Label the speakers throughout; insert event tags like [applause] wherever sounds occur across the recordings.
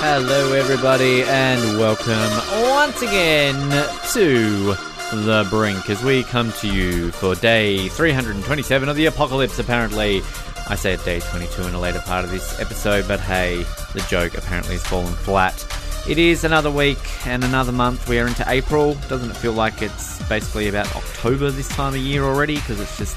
Speaker 1: Hello, everybody, and welcome once again to The Brink as we come to you for day 327 of the apocalypse, apparently. I said day 22 in a later part of this episode, but hey, the joke apparently has fallen flat. It is another week and another month. We are into April. Doesn't it feel like it's basically about October this time of year already? Because it's just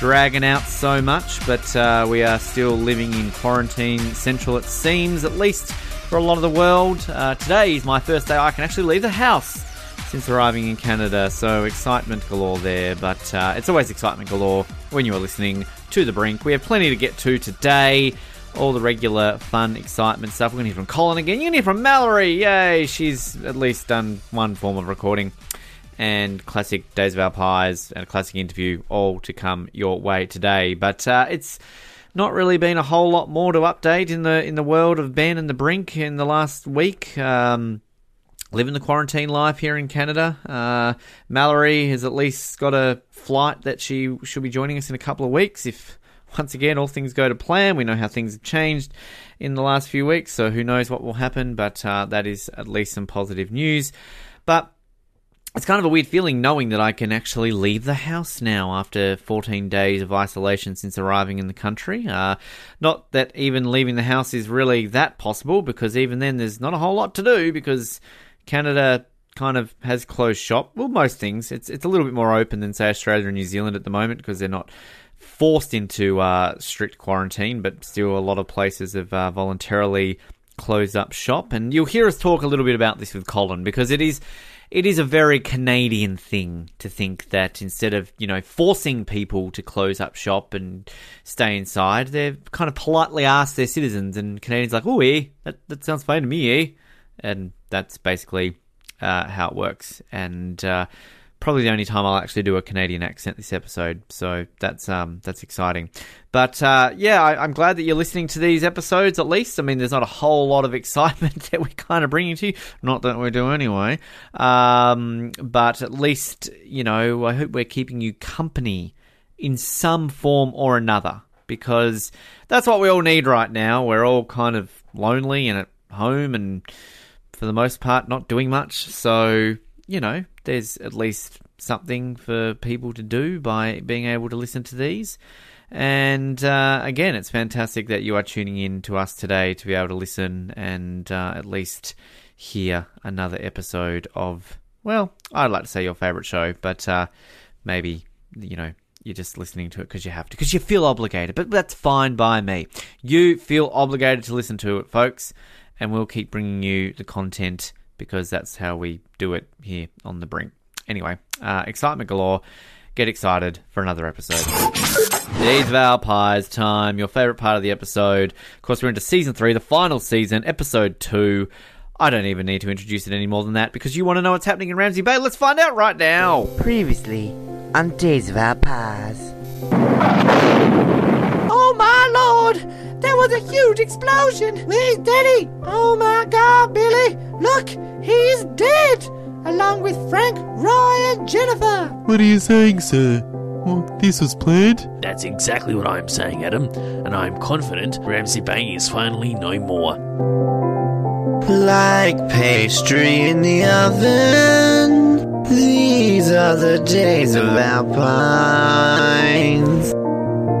Speaker 1: dragging out so much, but uh, we are still living in quarantine central, it seems, at least for a lot of the world. Uh, today is my first day I can actually leave the house since arriving in Canada, so excitement galore there, but uh, it's always excitement galore when you are listening to The Brink. We have plenty to get to today. All the regular fun, excitement stuff. We're going to hear from Colin again. You're going to hear from Mallory. Yay! She's at least done one form of recording and classic Days of Our Pies and a classic interview all to come your way today. But uh, it's not really been a whole lot more to update in the in the world of Ben and the Brink in the last week. Um, living the quarantine life here in Canada. Uh, Mallory has at least got a flight that she should be joining us in a couple of weeks if. Once again, all things go to plan. We know how things have changed in the last few weeks, so who knows what will happen, but uh, that is at least some positive news. But it's kind of a weird feeling knowing that I can actually leave the house now after 14 days of isolation since arriving in the country. Uh, not that even leaving the house is really that possible, because even then there's not a whole lot to do because Canada kind of has closed shop. Well, most things. It's it's a little bit more open than say Australia and New Zealand at the moment because they're not forced into uh, strict quarantine, but still a lot of places have uh, voluntarily closed up shop. And you'll hear us talk a little bit about this with Colin because it is it is a very Canadian thing to think that instead of, you know, forcing people to close up shop and stay inside, they've kind of politely asked their citizens, and Canadians like, oh, yeah, that, that sounds fine to me, eh? And that's basically uh, how it works. And uh, probably the only time I'll actually do a Canadian accent this episode. So that's um that's exciting. But uh, yeah, I, am glad that you're listening to these episodes at least. I mean, there's not a whole lot of [laughs] excitement that we're kind of bringing to you. Not that we do anyway. Um, but at least you know, I hope we're keeping you company in some form or another because that's what we all need right now. We're all kind of lonely and at home and for the most part not doing much. So you know, there's at least something for people to do by being able to listen to these. And uh, again, it's fantastic that you are tuning in to us today to be able to listen and uh, at least hear another episode of, well, I'd like to say your favourite show, but uh, maybe, you know, you're just listening to it because you have to, because you feel obligated. But that's fine by me. You feel obligated to listen to it, folks, and we'll keep bringing you the content because that's how we do it here on the brink. Anyway, uh, excitement galore. Get excited for another episode. Days of Our Pies time, your favourite part of the episode. Of course, we're into season three, the final season, episode two. I don't even need to introduce it any more than that because you want to know what's happening in Ramsey Bay. Let's find out right now.
Speaker 2: Previously on Days of Our Pies.
Speaker 3: Oh my lord! There was a huge explosion! Where's Daddy? Oh my god, Billy! Look! He's dead! Along with Frank, Roy, and Jennifer!
Speaker 4: What are you saying, sir? Well, this was planned?
Speaker 5: That's exactly what I'm saying, Adam, and I'm confident Ramsey Bay is finally no more.
Speaker 2: Like pastry in the oven, these are the days of our pies.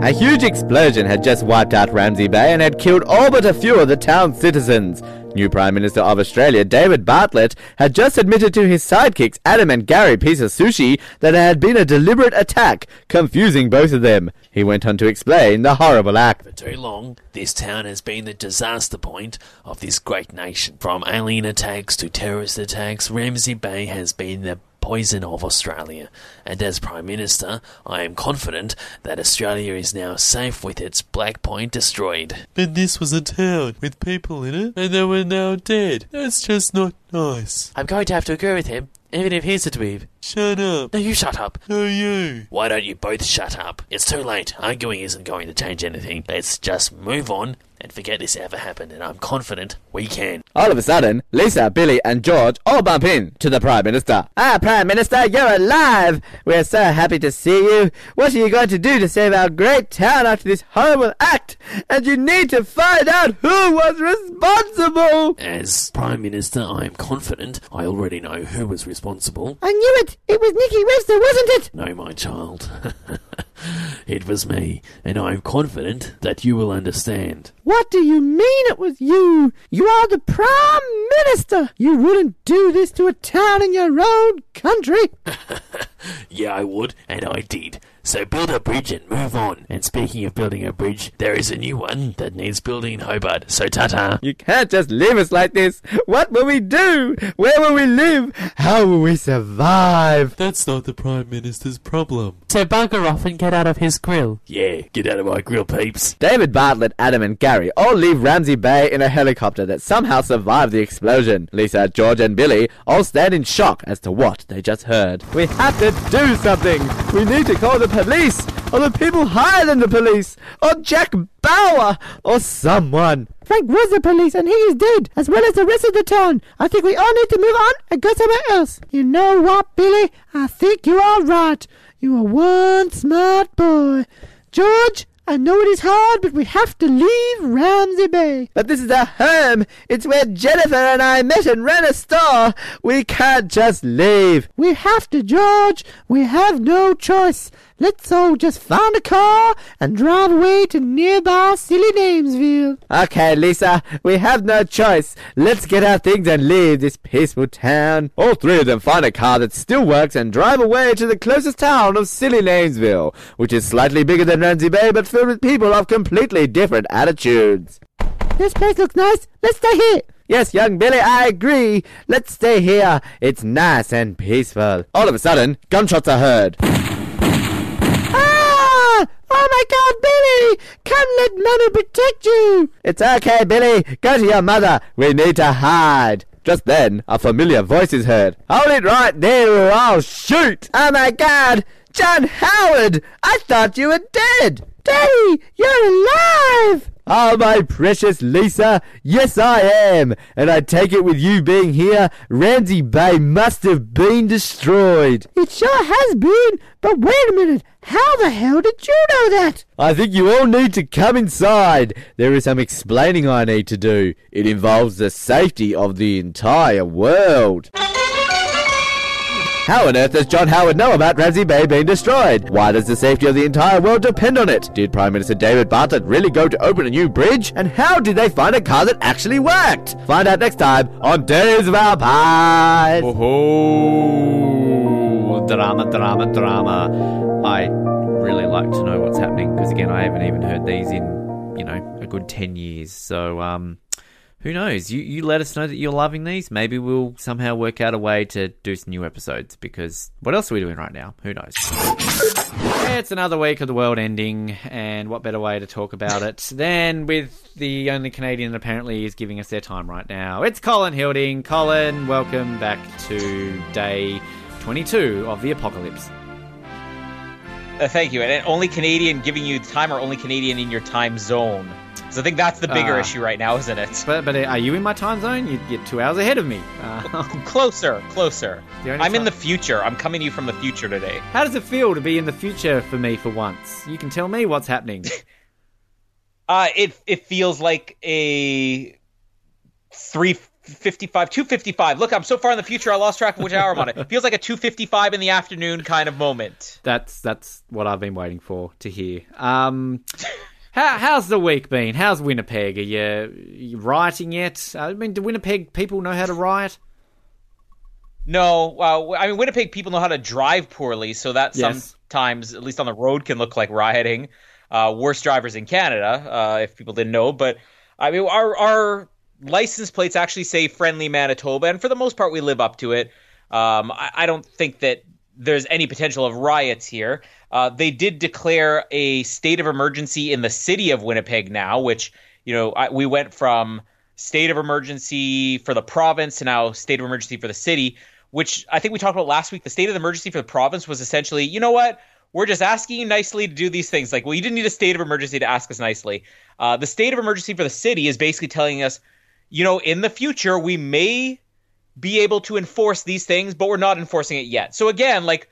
Speaker 6: A huge explosion had just wiped out Ramsey Bay and had killed all but a few of the town's citizens. New Prime Minister of Australia, David Bartlett, had just admitted to his sidekicks, Adam and Gary Piece of Sushi, that it had been a deliberate attack, confusing both of them. He went on to explain the horrible act.
Speaker 5: For too long, this town has been the disaster point of this great nation. From alien attacks to terrorist attacks, Ramsey Bay has been the poison of Australia. And as Prime Minister, I am confident that Australia is now safe with its Black Point destroyed.
Speaker 4: But this was a town with people in it, and they were now dead. That's just not nice.
Speaker 5: I'm going to have to agree with him, even if he's a dweeb.
Speaker 4: Shut up.
Speaker 5: No, you shut up.
Speaker 4: No, you.
Speaker 5: Why don't you both shut up? It's too late. Arguing isn't going to change anything. Let's just move on and forget this ever happened, and I'm confident we can.
Speaker 6: All of a sudden, Lisa, Billy, and George all bump in to the Prime Minister. Ah, Prime Minister, you're alive! We're so happy to see you. What are you going to do to save our great town after this horrible act? And you need to find out who was responsible!
Speaker 5: As Prime Minister, I am confident I already know who was responsible.
Speaker 3: I knew it! It was Nicky Webster, wasn't it?
Speaker 5: No, my child. [laughs] it was me, and I am confident that you will understand.
Speaker 3: What do you mean it was you? You are the Prime Minister! You wouldn't do this to a town in your own country! [laughs]
Speaker 5: Yeah, I would, and I did. So build a bridge and move on. And speaking of building a bridge, there is a new one that needs building in Hobart. So ta-ta.
Speaker 6: You can't just leave us like this. What will we do? Where will we live? How will we survive?
Speaker 4: That's not the Prime Minister's problem.
Speaker 7: So bugger off and get out of his grill.
Speaker 5: Yeah, get out of my grill, peeps.
Speaker 6: David Bartlett, Adam, and Gary all leave Ramsey Bay in a helicopter that somehow survived the explosion. Lisa, George, and Billy all stand in shock as to what they just heard. We have to do something! We need to call the police! Or the people higher than the police! Or Jack Bauer! Or someone!
Speaker 3: Frank was the police and he is dead, as well as the rest of the town. I think we all need to move on and go somewhere else. You know what, Billy? I think you are right. You are one smart boy. George, I know it is hard, but we have to leave Ramsey Bay.
Speaker 6: But this is our home! It's where Jennifer and I met and ran a store! We can't just leave!
Speaker 3: We have to, George. We have no choice. Let's all just find a car and drive away to nearby silly Namesville.
Speaker 6: Okay, Lisa, we have no choice. Let's get our things and leave this peaceful town. All three of them find a car that still works and drive away to the closest town of Silly Namesville, which is slightly bigger than Ramsey Bay but filled with people of completely different attitudes.
Speaker 3: This place looks nice. Let's stay here.
Speaker 6: Yes, young Billy, I agree. Let's stay here. It's nice and peaceful. All of a sudden, gunshots are heard.
Speaker 3: Oh my God, Billy! Come, let Mummy protect you.
Speaker 6: It's okay, Billy. Go to your mother. We need to hide. Just then, a familiar voice is heard. Hold it right there or I'll shoot. Oh my God! John Howard! I thought you were dead.
Speaker 3: Daddy, you're alive.
Speaker 6: Oh, my precious Lisa, yes I am, and I take it with you being here, Ramsey Bay must have been destroyed.
Speaker 3: It sure has been. But wait a minute. How the hell did you know that?
Speaker 6: I think you all need to come inside. There is some explaining I need to do. It involves the safety of the entire world. How on earth does John Howard know about Ramsey Bay being destroyed? Why does the safety of the entire world depend on it? Did Prime Minister David Bartlett really go to open a new bridge? And how did they find a car that actually worked? Find out next time on Days of Our Pies.
Speaker 1: Oh, drama, drama, drama. I really like to know what's happening because again, I haven't even heard these in you know a good ten years. So um, who knows? You you let us know that you're loving these. Maybe we'll somehow work out a way to do some new episodes because what else are we doing right now? Who knows? It's another week of the world ending, and what better way to talk about it than with the only Canadian that apparently is giving us their time right now? It's Colin Hilding. Colin, welcome back to day 22 of the apocalypse.
Speaker 8: Uh, thank you. And only Canadian giving you time or only Canadian in your time zone? So I think that's the bigger
Speaker 1: Ah.
Speaker 8: issue right now, isn't it?
Speaker 1: But but are you in my time zone? You, you're two hours ahead of me. Uh, [laughs]
Speaker 8: Closer, closer. [laughs] I'm in the future. I'm coming to you from the future today.
Speaker 1: how does it feel to be in the future for me for once? You can tell me what's happening. [laughs]
Speaker 8: Uh, it it feels like a three fifty five, two fifty five. Look, I'm so far in the future, I lost track of which hour I'm on. It feels like a two fifty five in the afternoon kind of moment.
Speaker 1: That's that's what I've been waiting for to hear. Um, how, how's the week been? How's Winnipeg? Are you, you rioting yet? I mean, do Winnipeg people know how to riot?
Speaker 8: No, uh, I mean Winnipeg people know how to drive poorly, so that
Speaker 1: Yes.
Speaker 8: sometimes, at least on the road, can look like rioting. Uh, worst drivers in Canada, uh, if people didn't know. But I mean, our our license plates actually say "friendly Manitoba," and for the most part, we live up to it. Um, I, I don't think that there's any potential of riots here. Uh, they did declare a state of emergency in the city of Winnipeg now, which you know I, we went from state of emergency for the province to now state of emergency for the city which I think we talked about last week. The state of emergency for the province was essentially, you know what? we're just asking you nicely to do these things. Like, well, you didn't need a state of emergency to ask us nicely. Uh, the state of emergency for the city is basically telling us, you know, in the future we may be able to enforce these things, but we're not enforcing it yet. So again, like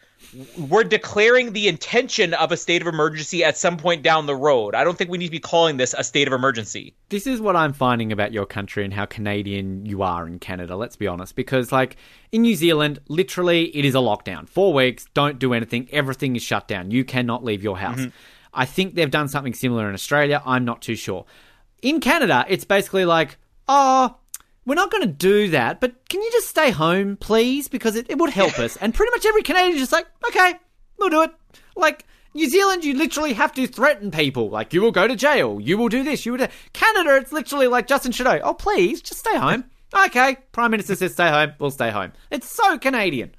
Speaker 8: we're declaring the intention of a state of emergency at some point down the road. I don't think we need to be calling this a state of emergency.
Speaker 1: This is what I'm finding about your country and how Canadian you are in Canada, let's be honest. Because, like, in New Zealand, literally, it is a lockdown. Four weeks, don't do anything, everything is shut down. You cannot leave your house. Mm-hmm. I think they've done something similar in Australia. I'm not too sure. In Canada, it's basically like, oh, we're not going to do that, but can you just stay home, please? Because it, it would help us. And pretty much every Canadian is just like, okay, we'll do it. Like, New Zealand, you literally have to threaten people. Like, you will go to jail. You will do this. You will do... Canada, it's literally like Justin Trudeau. Oh, please, just stay home. Okay, Prime Minister says stay home. We'll stay home. It's so Canadian.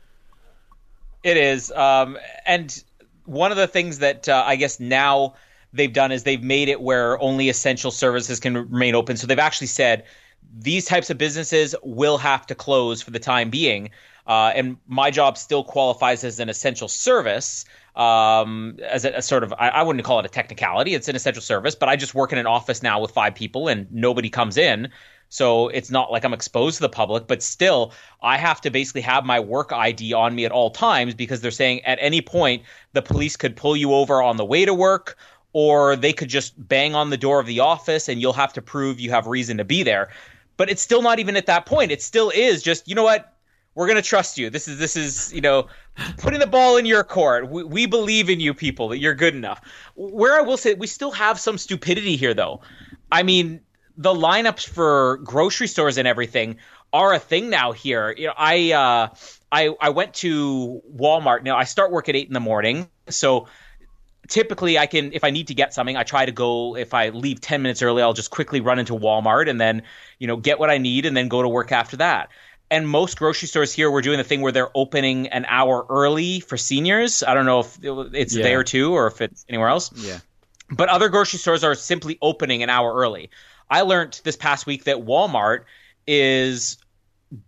Speaker 8: It is. Um, and one of the things that uh, I guess now they've done is they've made it where only essential services can remain open. So they've actually said these types of businesses will have to close for the time being. Uh, and my job still qualifies as an essential service, um, as a, a sort of, I, I wouldn't call it a technicality. It's an essential service, but I just work in an office now with five people and nobody comes in. So it's not like I'm exposed to the public, but still, I have to basically have my work ID on me at all times because they're saying at any point the police could pull you over on the way to work or they could just bang on the door of the office and you'll have to prove you have reason to be there. But it's still not even at that point. It still is just, you know what? We're going to trust you. This is this is, you know, putting the ball in your court. We, we believe in you people that you're good enough. Where I will say we still have some stupidity here though. I mean, the lineups for grocery stores and everything are a thing now here. You know, I uh, I I went to Walmart. Now I start work at eight in the morning, so typically I can if I need to get something, I try to go. If I leave ten minutes early, I'll just quickly run into Walmart and then you know get what I need and then go to work after that. And most grocery stores here, we're doing the thing where they're opening an hour early for seniors. I don't know if it's
Speaker 1: Yeah.
Speaker 8: there too or if it's anywhere else
Speaker 1: Yeah.
Speaker 8: but other grocery stores are simply opening an hour early. I learned this past week that Walmart is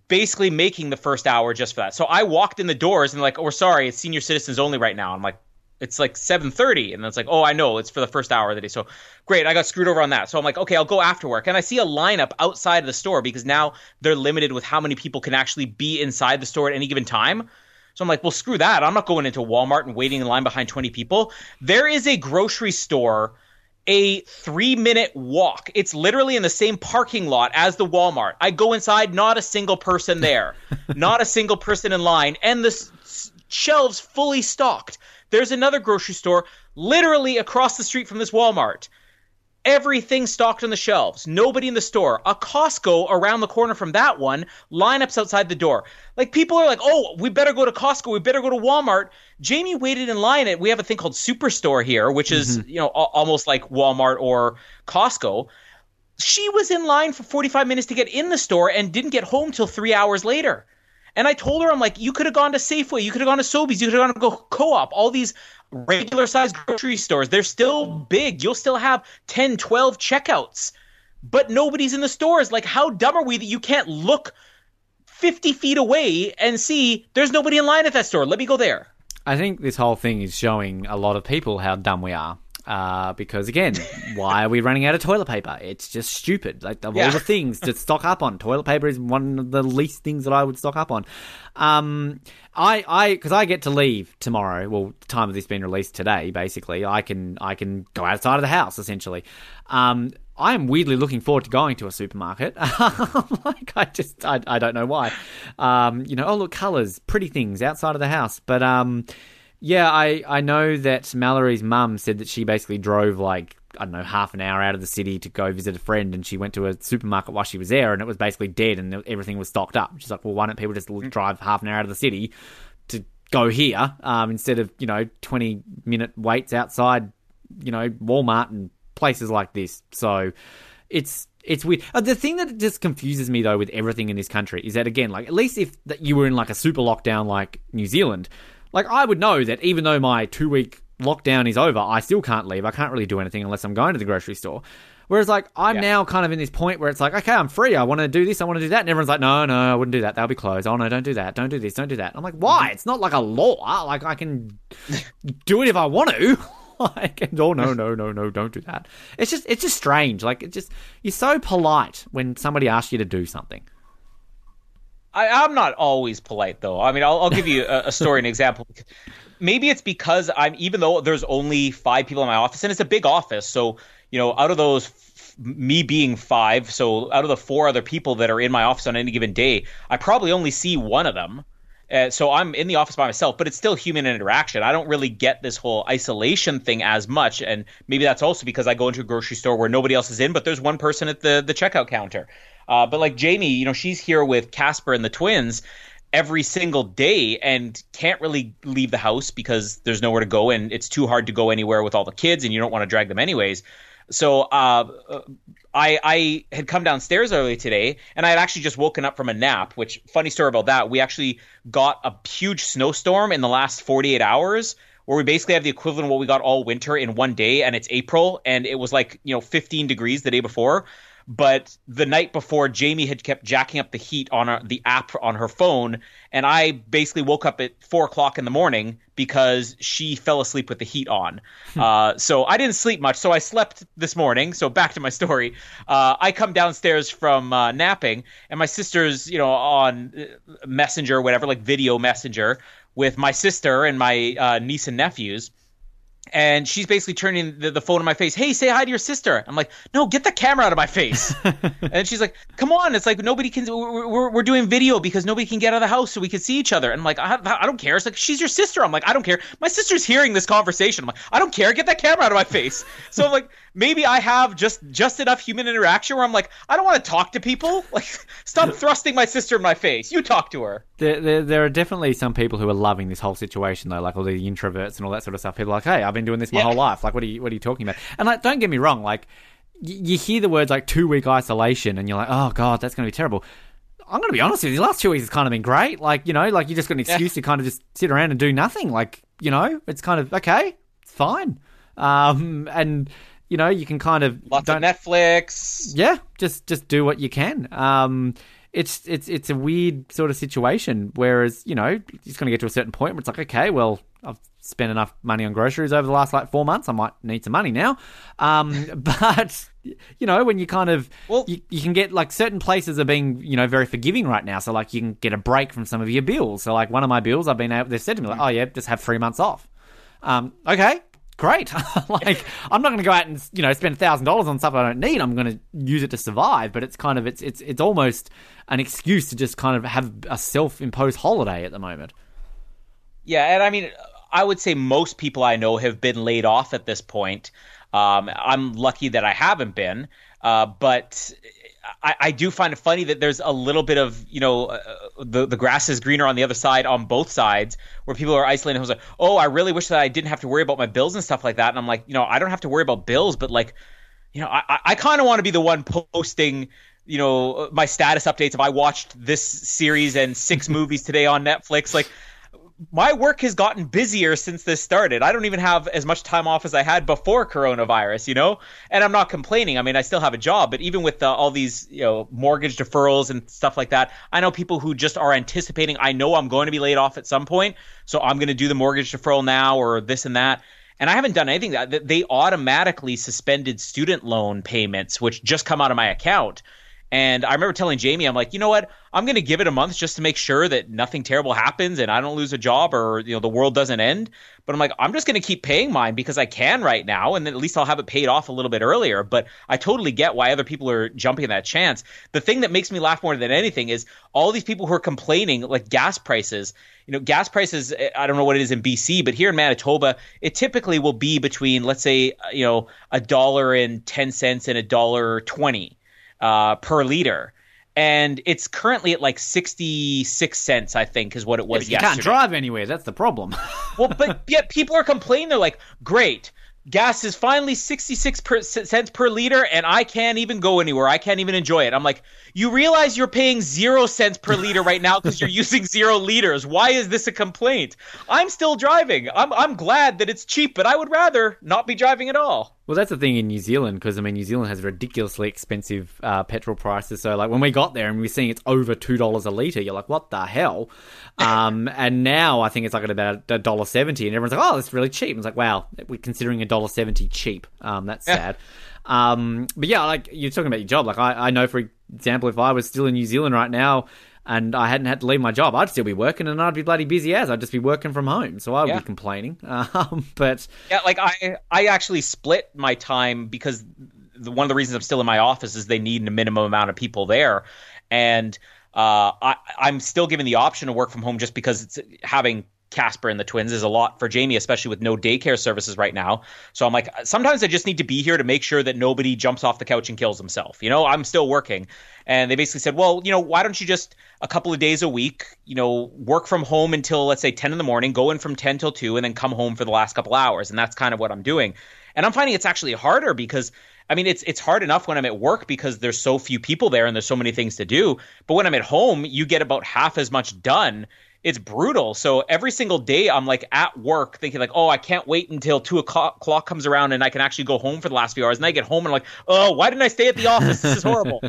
Speaker 8: basically making the first hour just for that. So I walked in the doors and like, oh, we're sorry, it's senior citizens only right now. I'm like, it's like 7:30, and it's like, oh, I know, it's for the first hour of the day. So great, I got screwed over on that. So I'm like, okay, I'll go after work, and I see a lineup outside of the store because now they're limited with how many people can actually be inside the store at any given time. So I'm like, well, screw that. I'm not going into Walmart and waiting in line behind 20 people. There is a grocery store a three minute walk. It's literally in the same parking lot as the Walmart. I go inside, not a single person there, [laughs] not a single person in line, and the s- shelves fully stocked. There's another grocery store literally across the street from this Walmart. Everything stocked on the shelves. Nobody in the store. A Costco around the corner from that one. Lineups outside the door. Like people are like, "Oh, we better go to Costco. We better go to Walmart." Jamie waited in line at. We have a thing called Superstore here, which is mm-hmm. you know al- almost like Walmart or Costco. She was in line for 45 minutes to get in the store and didn't get home till three hours later. And I told her, I'm like, you could have gone to Safeway, you could have gone to Sobeys, you could have gone to Go Co-op, all these regular sized grocery stores. They're still big. You'll still have 10, 12 checkouts, but nobody's in the stores. Like, how dumb are we that you can't look 50 feet away and see there's nobody in line at that store? Let me go there.
Speaker 1: I think this whole thing is showing a lot of people how dumb we are. Uh, because again, why are we running out of toilet paper? It's just stupid. Like of all the things to stock up on, toilet paper is one of the least things that I would stock up on. Um, I, I, because I get to leave tomorrow. Well, the time of this being released today, basically, I can, I can go outside of the house essentially. Um, I am weirdly looking forward to going to a supermarket. [laughs] like I just, I, I don't know why. Um, you know, oh look, colors, pretty things outside of the house, but um. Yeah, I, I know that Mallory's mum said that she basically drove like, I don't know, half an hour out of the city to go visit a friend and she went to a supermarket while she was there and it was basically dead and everything was stocked up. She's like, well, why don't people just drive half an hour out of the city to go here um, instead of, you know, 20 minute waits outside, you know, Walmart and places like this. So it's it's weird. Uh, the thing that just confuses me though with everything in this country is that again, like at least if that you were in like a super lockdown like New Zealand, like I would know that even though my two week lockdown is over, I still can't leave. I can't really do anything unless I'm going to the grocery store. Whereas, like, I'm
Speaker 8: Yeah.
Speaker 1: now kind of in this point where it's like, okay, I'm free. I want to do this. I want to do that. And everyone's like, no, no, I wouldn't do that. That'll be closed. Oh, no, don't do that. Don't do this. Don't do that. I'm like, why? It's not like a law. Like, I can do it if I want to. [laughs] like, and, oh, no, no, no, no, don't do that. It's just, it's just strange. Like, it just, you're so polite when somebody asks you to do something.
Speaker 8: I, I'm not always polite though. I mean, I'll, I'll give you a, a story, an example. Maybe it's because I'm even though there's only five people in my office and it's a big office, so you know, out of those, me being five, so out of the four other people that are in my office on any given day, I probably only see one of them. Uh, so I'm in the office by myself, but it's still human interaction. I don't really get this whole isolation thing as much, and maybe that's also because I go into a grocery store where nobody else is in, but there's one person at the the checkout counter. Uh, but like Jamie, you know, she's here with Casper and the twins every single day and can't really leave the house because there's nowhere to go, and it's too hard to go anywhere with all the kids, and you don't want to drag them anyways. So uh, I I had come downstairs early today, and I had actually just woken up from a nap. Which funny story about that, we actually got a huge snowstorm in the last 48 hours. Where we basically have the equivalent of what we got all winter in one day, and it's April, and it was like you know 15 degrees the day before. But the night before, Jamie had kept jacking up the heat on our, the app on her phone, and I basically woke up at four o'clock in the morning because she fell asleep with the heat on. uh, so I didn't sleep much. So I slept this morning. So back to my story. Uh, I come downstairs from uh, napping, and my sister's, you know, on uh, Messenger, whatever, like video Messenger, with my sister and my uh, niece and nephews and she's basically turning the, the phone in my face. Hey, say hi to your sister. I'm like, no, get the camera out of my face. [laughs] and she's like, come on. It's like nobody can. We're, we're, we're doing video because nobody can get out of the house so we can see each other. And I'm like, I, I don't care. It's like she's your sister. I'm like, I don't care. My sister's hearing this conversation. I'm like, I don't care. Get that camera out of my face. So I'm like, maybe I have just just enough human interaction where I'm like, I don't want to talk to people. Like, [laughs] stop thrusting my sister in my face. You talk to her.
Speaker 1: There, there, there are definitely some people who are loving this whole situation, though, like all the introverts and all that sort of stuff. People are like, hey, I've been doing this my
Speaker 8: Yeah.
Speaker 1: whole life. Like, what are you, what are you talking about? And like, don't get me wrong, like, y- you hear the words like two week isolation, and you're like, oh god, that's going to be terrible. I'm going to be honest with you. The last two weeks has kind of been great. Like, you know, like you just got an excuse to kind of just sit around and do nothing. Like, you know, it's kind of okay, it's fine. Um, and you know, you can kind of
Speaker 8: Lots
Speaker 1: don't,
Speaker 8: of Netflix.
Speaker 1: yeah, just just do what you can. Um, it's it's it's a weird sort of situation. Whereas you know, it's going to get to a certain point where it's like, okay, well, I've spent enough money on groceries over the last like four months. I might need some money now. Um, [laughs] but you know, when you kind of
Speaker 8: Well-
Speaker 1: you, you can get like certain places are being you know very forgiving right now. So like you can get a break from some of your bills. So like one of my bills, I've been able. They've said to me like, oh yeah, just have three months off. Um, okay, great. [laughs] like, I'm not going to go out and you know spend thousand dollars on stuff I don't need. I'm going to use it to survive. But it's kind of it's it's it's almost an excuse to just kind of have a self-imposed holiday at the moment.
Speaker 8: Yeah, and I mean, I would say most people I know have been laid off at this point. Um, I'm lucky that I haven't been, uh, but I, I do find it funny that there's a little bit of you know uh, the the grass is greener on the other side on both sides where people are isolating. Who's like, oh, I really wish that I didn't have to worry about my bills and stuff like that. And I'm like, you know, I don't have to worry about bills, but like, you know, I I- I kind of want to be the one posting. You know my status updates if I watched this series and six [laughs] movies today on Netflix. Like my work has gotten busier since this started. I don't even have as much time off as I had before coronavirus, you know? And I'm not complaining. I mean, I still have a job, but even with uh, all these, you know, mortgage deferrals and stuff like that, I know people who just are anticipating, I know I'm going to be laid off at some point, so I'm going to do the mortgage deferral now or this and that. And I haven't done anything that they automatically suspended student loan payments, which just come out of my account. And I remember telling Jamie, I'm like, you know what? I'm going to give it a month just to make sure that nothing terrible happens and I don't lose a job or you know the world doesn't end. But I'm like, I'm just going to keep paying mine because I can right now, and then at least I'll have it paid off a little bit earlier. But I totally get why other people are jumping at that chance. The thing that makes me laugh more than anything is all these people who are complaining, like gas prices. You know, gas prices. I don't know what it is in BC, but here in Manitoba, it typically will be between, let's say, you know, a dollar and ten cents and a dollar twenty uh, per liter. And it's currently at like 66 cents, I think, is what it was
Speaker 1: you
Speaker 8: yesterday.
Speaker 1: can't drive anywhere. That's the problem. [laughs]
Speaker 8: well, but yet people are complaining. They're like, great. gas is finally 66 per, cents per liter and I can't even go anywhere. I can't even enjoy it. I'm like, you realize you're paying zero cents per liter right now because you're [laughs] using zero liters. Why is this a complaint? I'm still driving. I'm, I'm glad that it's cheap, but I would rather not be driving at all.
Speaker 1: Well, that's the thing in New Zealand because I mean New Zealand has ridiculously expensive uh, petrol prices. So like when we got there and we are seeing it's over two dollars a liter, you're like, what the hell? [laughs] Um, and now I think it's like at about a dollar seventy, and everyone's like, oh, that's really cheap. And it's like, wow, we're considering a dollar seventy cheap. Um, that's sad. Um, but yeah, like you're talking about your job. Like I, I know for example, if I was still in New Zealand right now and I hadn't had to leave my job, I'd still be working and I'd be bloody busy as. I'd just be working from home, so I would
Speaker 8: Yeah.
Speaker 1: be complaining. [laughs] Um, but
Speaker 8: Yeah, like I I actually split my time because the, one of the reasons I'm still in my office is they need a minimum amount of people there, and uh, I I'm still given the option to work from home just because it's having Casper and the twins is a lot for Jamie, especially with no daycare services right now. So I'm like, sometimes I just need to be here to make sure that nobody jumps off the couch and kills himself. You know, I'm still working. And they basically said, well, you know, why don't you just a couple of days a week, you know, work from home until let's say 10 in the morning, go in from 10 till 2, and then come home for the last couple hours. And that's kind of what I'm doing. And I'm finding it's actually harder because I mean, it's it's hard enough when I'm at work because there's so few people there and there's so many things to do. But when I'm at home, you get about half as much done. It's brutal. So every single day, I'm like at work thinking like, oh, I can't wait until two o'clock clock comes around and I can actually go home for the last few hours. And I get home and I'm like, oh, why didn't I stay at the office? This is horrible.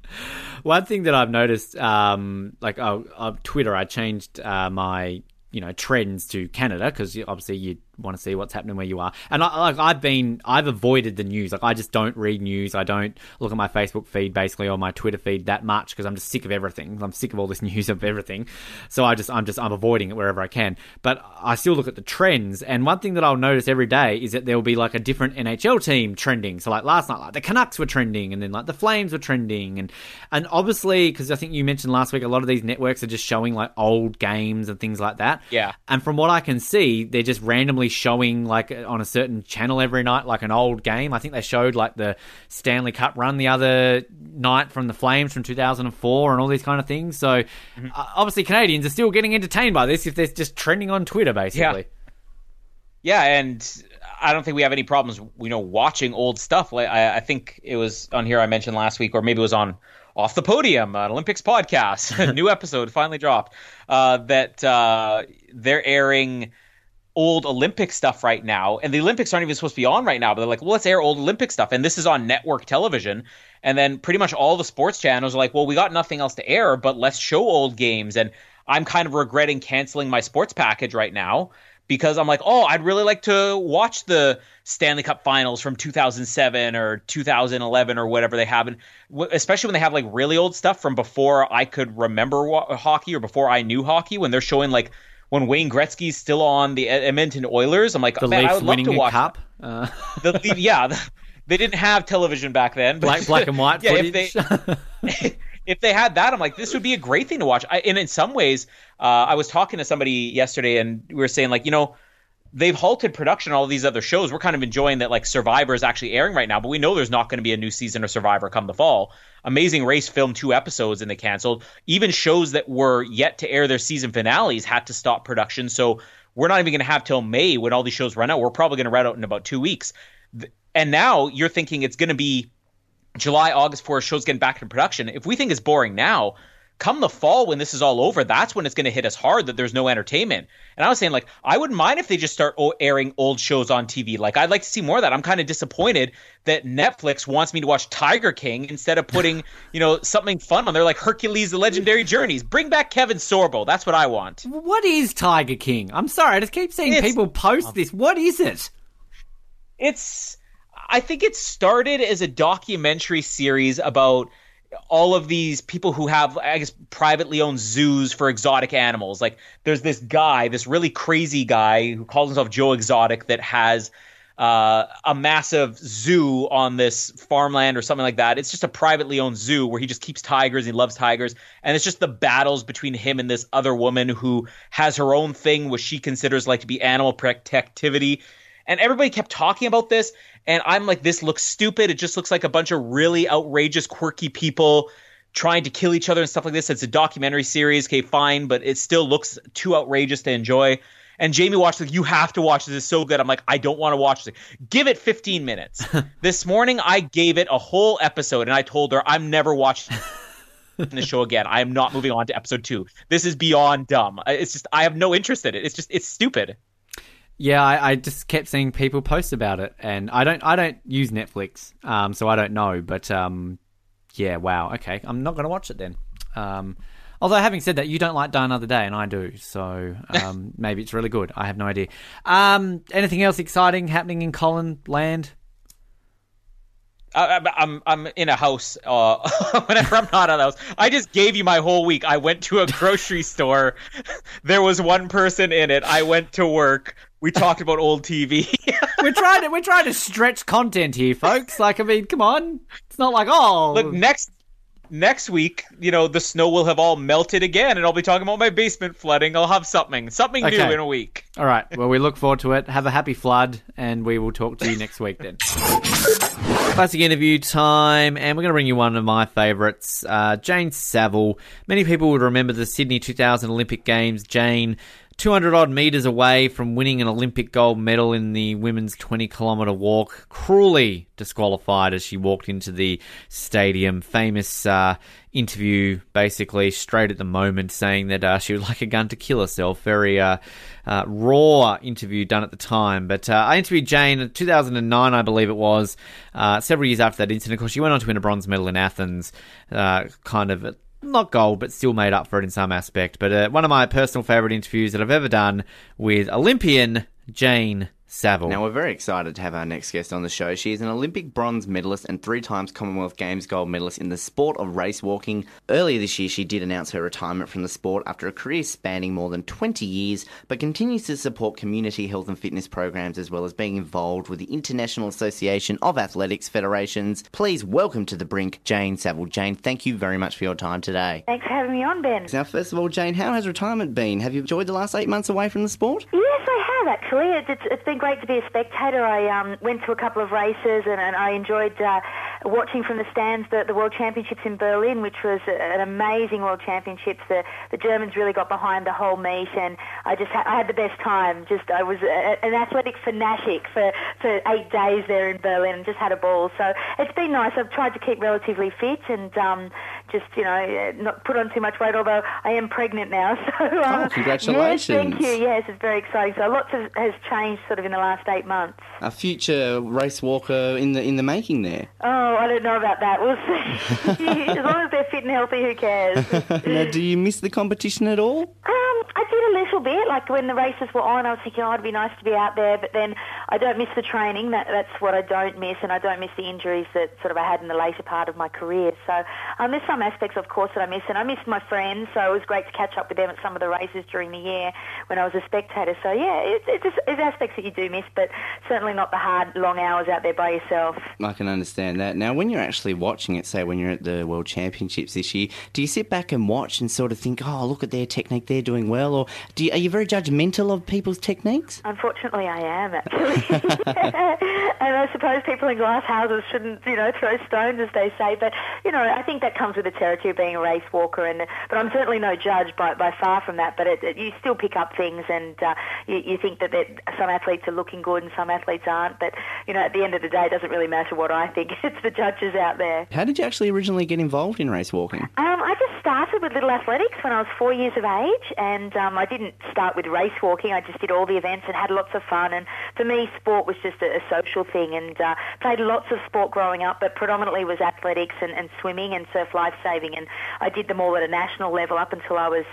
Speaker 8: [laughs]
Speaker 1: One thing that I've noticed, um, like uh, uh, Twitter, I changed uh, my you know trends to Canada because obviously you want to see what's happening where you are. And I, like I've been, I've avoided the news. Like I just don't read news. I don't look at my Facebook feed basically or my Twitter feed that much because I'm just sick of everything. I'm sick of all this [laughs] news of everything. So I just, I'm just, I'm avoiding it wherever I can. But I still look at the trends. And one thing that I'll notice every day is that there will be like a different NHL team trending. So like last night, like the Canucks were trending, and then like the Flames were trending, and and obviously because I think you mentioned last week, a lot of these networks are just showing like old games and things like that.
Speaker 8: Yeah.
Speaker 1: And from what I can see, they're just randomly showing like on a certain channel every night, like an old game. I think they showed like the Stanley Cup run the other night from the Flames from 2004 and all these kind of things. So uh, obviously Canadians are still getting entertained by this if they're just trending on Twitter, basically.
Speaker 8: Yeah, and I don't think we have any problems, you know, watching old stuff. Like I, I think it was on here I mentioned last week, or maybe it was on off the podium, an Olympics podcast, [laughs] a new episode finally dropped. Uh, that uh, they're airing old Olympic stuff right now, and the Olympics aren't even supposed to be on right now. But they're like, well, let's air old Olympic stuff, and this is on network television. And then pretty much all the sports channels are like, well, we got nothing else to air, but let's show old games. And I'm kind of regretting canceling my sports package right now because I'm like, oh, I'd really like to watch the Stanley Cup Finals from 2007 or 2011 or whatever they have, and especially when they have like really old stuff from before I could remember hockey or before I knew hockey. When they're showing like when Wayne Gretzky's still on the Edmonton Oilers, I'm like,
Speaker 1: The
Speaker 8: man, I would love to watch
Speaker 1: cup. Uh, [laughs]
Speaker 8: the, the- yeah. The, they didn't have television back then. But
Speaker 1: black, black and white [laughs]
Speaker 8: yeah,
Speaker 1: footage.
Speaker 8: if they [laughs] if they had that, I'm like, this would be a great thing to watch. I, and in some ways, uh, I was talking to somebody yesterday, and we were saying like, you know, they've halted production on all these other shows. We're kind of enjoying that like Survivor is actually airing right now, but we know there's not going to be a new season of Survivor come the fall. Amazing Race filmed two episodes and they canceled. Even shows that were yet to air their season finales had to stop production. So we're not even going to have till May when all these shows run out. We're probably going to run out in about two weeks. And now you're thinking it's going to be July, August for show's getting back into production. If we think it's boring now, come the fall when this is all over, that's when it's going to hit us hard that there's no entertainment. And I was saying, like, I wouldn't mind if they just start airing old shows on TV. Like, I'd like to see more of that. I'm kind of disappointed that Netflix wants me to watch Tiger King instead of putting, [laughs] you know, something fun on there like Hercules: The Legendary Journeys. Bring back Kevin Sorbo. That's what I want.
Speaker 1: what is Tiger King? I'm sorry, I just keep seeing
Speaker 8: It's-
Speaker 1: people post oh. this. What is it?
Speaker 8: it's I think it started as a documentary series about all of these people who have I guess privately owned zoos for exotic animals. Like there's this guy, this really crazy guy who calls himself Joe Exotic that has uh, a massive zoo on this farmland or something like that. It's just a privately owned zoo where he just keeps tigers. He loves tigers, and it's just the battles between him and this other woman who has her own thing, which she considers like to be animal protectivity. And everybody kept talking about this, and I'm like, this looks stupid. It just looks like a bunch of really outrageous, quirky people trying to kill each other and stuff like this. It's a documentary series, okay, fine, but it still looks too outrageous to enjoy. And Jamie watched like, you have to watch this. It's so good. I'm like, I don't want to watch this. Give it 15 minutes. [laughs] this morning, I gave it a whole episode, and I told her I'm never watching [laughs] the show again. I am not moving on to episode two. This is beyond dumb. It's just I have no interest in it. It's just it's stupid.
Speaker 1: Yeah, I, I just kept seeing people post about it, and I don't I don't use Netflix, um, so I don't know. But um, yeah, wow, okay, I'm not going to watch it then. Um, although having said that, you don't like Die Another Day, and I do, so [laughs] um, maybe it's really good. I have no idea. Um, anything else exciting happening in Colin Land?
Speaker 8: I, I'm I'm in a house. Uh, [laughs] whenever I'm not at a house, I just gave you my whole week. I went to a grocery store. [laughs] There was one person in it. I went to work. We talked about old TV. [laughs]
Speaker 1: we're trying to we're trying to stretch content here, folks. Like, I mean, come on. It's not like oh,
Speaker 8: Look, next next week, you know, the snow will have all melted again, and I'll be talking about my basement flooding. I'll have something something new in a week.
Speaker 1: All right. Well, we look forward to it. Have a happy flood, and we will talk to you next week then. Classic interview time, and we're going to bring you one of my favourites, uh, Jane Saville. Many people would remember the Sydney 2000 Olympic Games. Jane, 200 odd metres away from winning an Olympic gold medal in the women's 20 kilometre walk, cruelly disqualified as she walked into the stadium. Famous uh, interview, basically, straight at the moment, saying that uh, she would like a gun to kill herself. Very uh, uh, raw interview done at the time. But uh, I interviewed Jane in 2009, I believe it was, uh, several years after that incident. Of course, she went on to win a bronze medal in Athens, kind of not gold, but still made up for it in some aspect. But uh, one of my personal favourite interviews that I've ever done with Olympian Jane Saville.
Speaker 9: Now, we're very excited to have our next guest on the show. She is an Olympic bronze medalist and three times Commonwealth Games gold medalist in the sport of race walking. Earlier this year, she did announce her retirement from the sport after a career spanning more than 20 years, but continues to support community health and fitness programs as well as being involved with the International Association of Athletics Federations. Please welcome to the brink, Jane Saville. Jane, thank you very much for your time today.
Speaker 10: Thanks for having me on, Ben.
Speaker 9: Now, first of all, Jane, how has retirement been? Have you enjoyed the last eight months away from the sport?
Speaker 10: Yes, I have actually. It, it's, it's been great to be a spectator. I um, went to a couple of races and, and I enjoyed uh, watching from the stands the, the World Championships in Berlin, which was an amazing World Championships. The, the Germans really got behind the whole meet, and I just ha- I had the best time. Just I was a, an athletic fanatic for, for eight days there in Berlin, and just had a ball. So it's been nice. I've tried to keep relatively fit and um, just you know not put on too much weight. Although I am pregnant now, [laughs] so um,
Speaker 9: Oh, congratulations.
Speaker 10: Yes, thank you. Yes, it's very exciting. So lots of, has changed sort of in the last eight months.
Speaker 9: A future race walker in the in the making there.
Speaker 10: Oh, I don't know about that. We'll see. [laughs] as long as they're fit and healthy, who cares? [laughs]
Speaker 9: now, do you miss the competition at all?
Speaker 10: Um, I did a little bit. Like when the races were on, I was thinking, oh, it'd be nice to be out there. But then I don't miss the training. That that's what I don't miss, and I don't miss the injuries that sort of I had in the later part of my career. So um, there's some aspects, of course, that I miss, and I miss my friends. So it was great to catch up with them at some of the races during the year when I was a spectator. So yeah, it's it's, just, it's aspects that you do miss, but certainly not the hard, long hours out there by yourself.
Speaker 9: I can understand that. Now, when you're actually watching it, say when you're at the World Championships this year, do you sit back and watch and sort of think, "Oh, look at their technique; they're doing well," or do you, are you very judgmental of people's techniques?
Speaker 10: Unfortunately, I am actually, [laughs] and I suppose people in glass houses shouldn't, you know, throw stones as they say. But you know, I think that comes with the territory of being a race walker, and but I'm certainly no judge by, by far from that. But it, it, you still pick up things, and uh, you, you think that, that some athletes are looking good and some athletes aren't. But you know, at the end of the day, it doesn't really matter what I think. [laughs] It's the judges out there.
Speaker 9: How did you actually originally get involved in race walking?
Speaker 10: Um, I just started with Little Athletics when I was four years of age, and um, I didn't start with race walking. I just did all the events and had lots of fun. And for me, sport was just a, a social thing, and uh, played lots of sport growing up, but predominantly was athletics and, and swimming and surf lifesaving. And I did them all at a national level up until I was,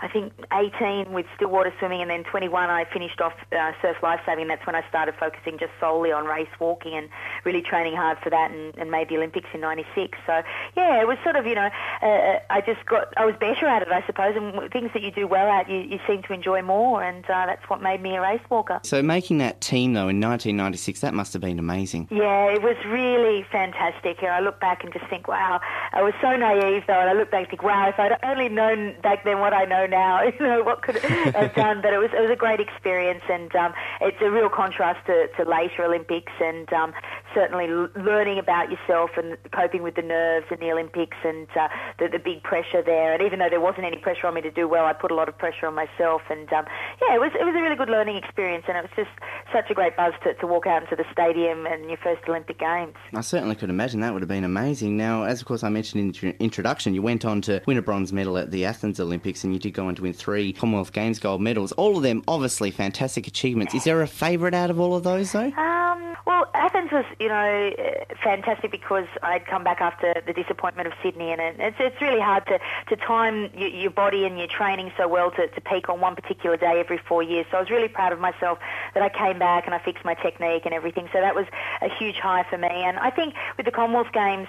Speaker 10: I think, 18 with stillwater swimming, and then 21 I finished off uh, surf lifesaving. That's when I started focusing just solely on race walking and really training hard for that, and, and made the Olympics in '96. So yeah, it was sort of you know, uh, I just got I was better at it, I suppose, and things that you do well at, you, you seem to enjoy more, and uh, that's what made me a race walker.
Speaker 9: So, making that team though in 1996, that must have been amazing.
Speaker 10: Yeah, it was really fantastic. And I look back and just think, wow, I was so naive though, and I look back and think, wow, if I'd only known back then what I know now, [laughs] you know, what could I have done? But it was it was a great experience, and um, it's a real contrast to, to later Olympics, and um, certainly learning about yourself and coping with the nerves in the Olympics and uh, the, the big pressure there. And even though there wasn't any pressure on me to do well, I put a lot of pressure on myself. And um, yeah, it was it was a really good learning experience, and it was just such a great buzz to, to walk out into the stadium and your first Olympic Games.
Speaker 9: I certainly could imagine that would have been amazing. Now, as of course I mentioned in your introduction, you went on to win a bronze medal at the Athens Olympics and you did go on to win three Commonwealth Games gold medals. All of them obviously fantastic achievements. Is there a favourite out of all of those though?
Speaker 10: Um, well, Athens was, you know, uh, fantastic because I'd come back after the disappointment of Sydney, and it's it's really hard to to time your, your body and your training so well to, to peak on one particular day every four years. So I was really proud of myself that I came back and I fixed my technique and everything. So that was a huge high for me. And I think with the Commonwealth Games.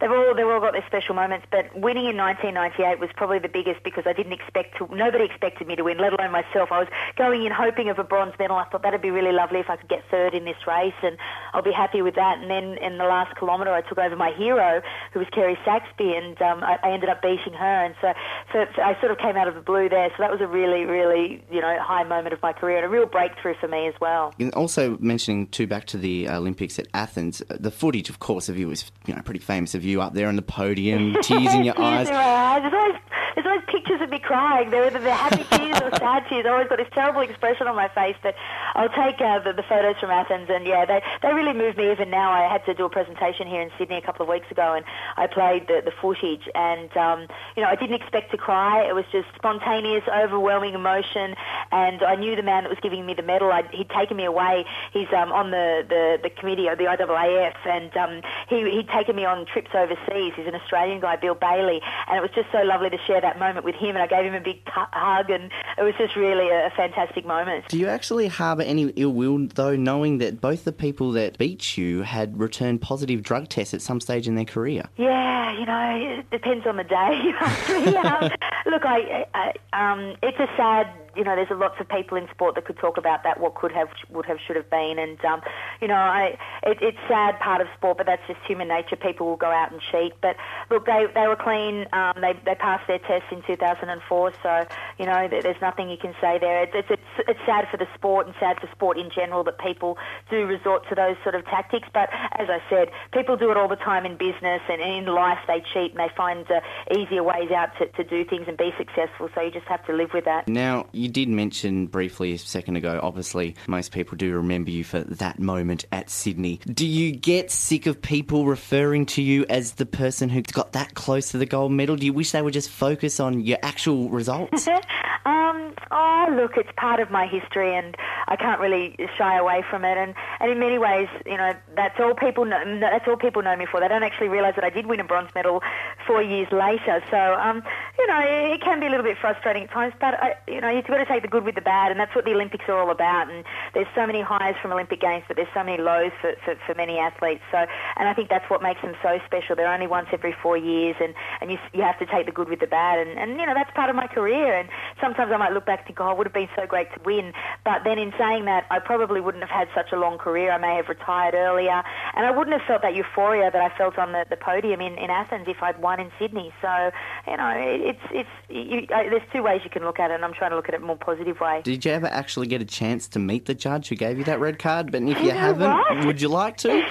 Speaker 10: They've all they've all got their special moments, but winning in 1998 was probably the biggest because I didn't expect to. Nobody expected me to win, let alone myself. I was going in hoping of a bronze medal. I thought that'd be really lovely if I could get third in this race, and I'll be happy with that. And then in the last kilometre, I took over my hero, who was Kerry Saxby, and um, I, I ended up beating her. And so, so, so I sort of came out of the blue there. So that was a really, really you know high moment of my career and a real breakthrough for me as well.
Speaker 9: And also mentioning too back to the Olympics at Athens, uh, the footage, of course, of you was you know pretty famous of you up there on the podium, tears in [laughs] your
Speaker 10: Tears
Speaker 9: eyes.
Speaker 10: in my eyes. There's always, there's always pictures of me crying. They're either the happy tears or sad tears. I always got this terrible expression on my face. But I'll take uh, the, the photos from Athens, and yeah, they they really moved me. Even now, I had to do a presentation here in Sydney a couple of weeks ago, and I played the, the footage, and um, you know, I didn't expect to cry. It was just spontaneous, overwhelming emotion, and I knew the man that was giving me the medal. I'd, he'd taken me away. He's um, on the, the the committee of the IAAF, and um, he he'd taken me on trips overseas. He's an Australian guy, Bill Bailey, and it was just so lovely to share that moment with him. And I gave him a big hug, and it was just really a, a fantastic moment.
Speaker 9: Do you actually harbour any ill will, though, knowing that both the people that beat you had returned positive drug tests at some stage in their career?
Speaker 10: Yeah, you know, it depends on the day. [laughs] you ask me. [laughs] um, look, I, I um, it's a sad. You know, there's a lots of people in sport that could talk about that, what could have, would have, should have been, and um, you know, I, it, it's sad part of sport, but that's just human nature. People will go out and cheat, but look, they they were clean. Um, they they passed their tests in 2004, so you know, there's nothing you can say there. It's it's it's, it's sad for the sport and sad for sport in general that people do resort to those sort of tactics. But as I said, people do it all the time in business and in life. They cheat and they find uh, easier ways out to, to do things and be successful. So you just have to live with that.
Speaker 9: Now, you did mention briefly a second ago, obviously, most people do remember you for that moment at Sydney. Do you get sick of people referring to you as the person who got that close to the gold medal? Do you wish they would just focus on your actual results? [laughs]
Speaker 10: um, oh, look, it's part of my history, and I can't really shy away from it. And, and in many ways, you know, that's all people know. That's all people know me for. They don't actually realise that I did win a bronze medal four years later. So, um, you know, it can be a little bit frustrating at times. But I, you know, you've got to take the good with the bad, and that's what the Olympics are all about. And there's so many highs from Olympic Games, but there's so many lows for, for, for many athletes. So, and I think that's what makes them so special. They're only once every four years, and and you you have to take the good with the bad. And and you know, that's part of my career. And sometimes I might look back and think, oh, it would have been so great to win. But then in saying that, I probably wouldn't have had such a long career. I may have retired earlier, and I wouldn't have felt that euphoria that I felt on the, the podium in, in Athens if I'd won in Sydney. So, you know, it, it's it's you, uh, there's two ways you can look at it, and I'm trying to look at it more positive way.
Speaker 9: Did you ever actually get a chance to meet the judge who gave you that red card? But if you,
Speaker 10: You
Speaker 9: haven't,
Speaker 10: what?
Speaker 9: would you like to? [laughs]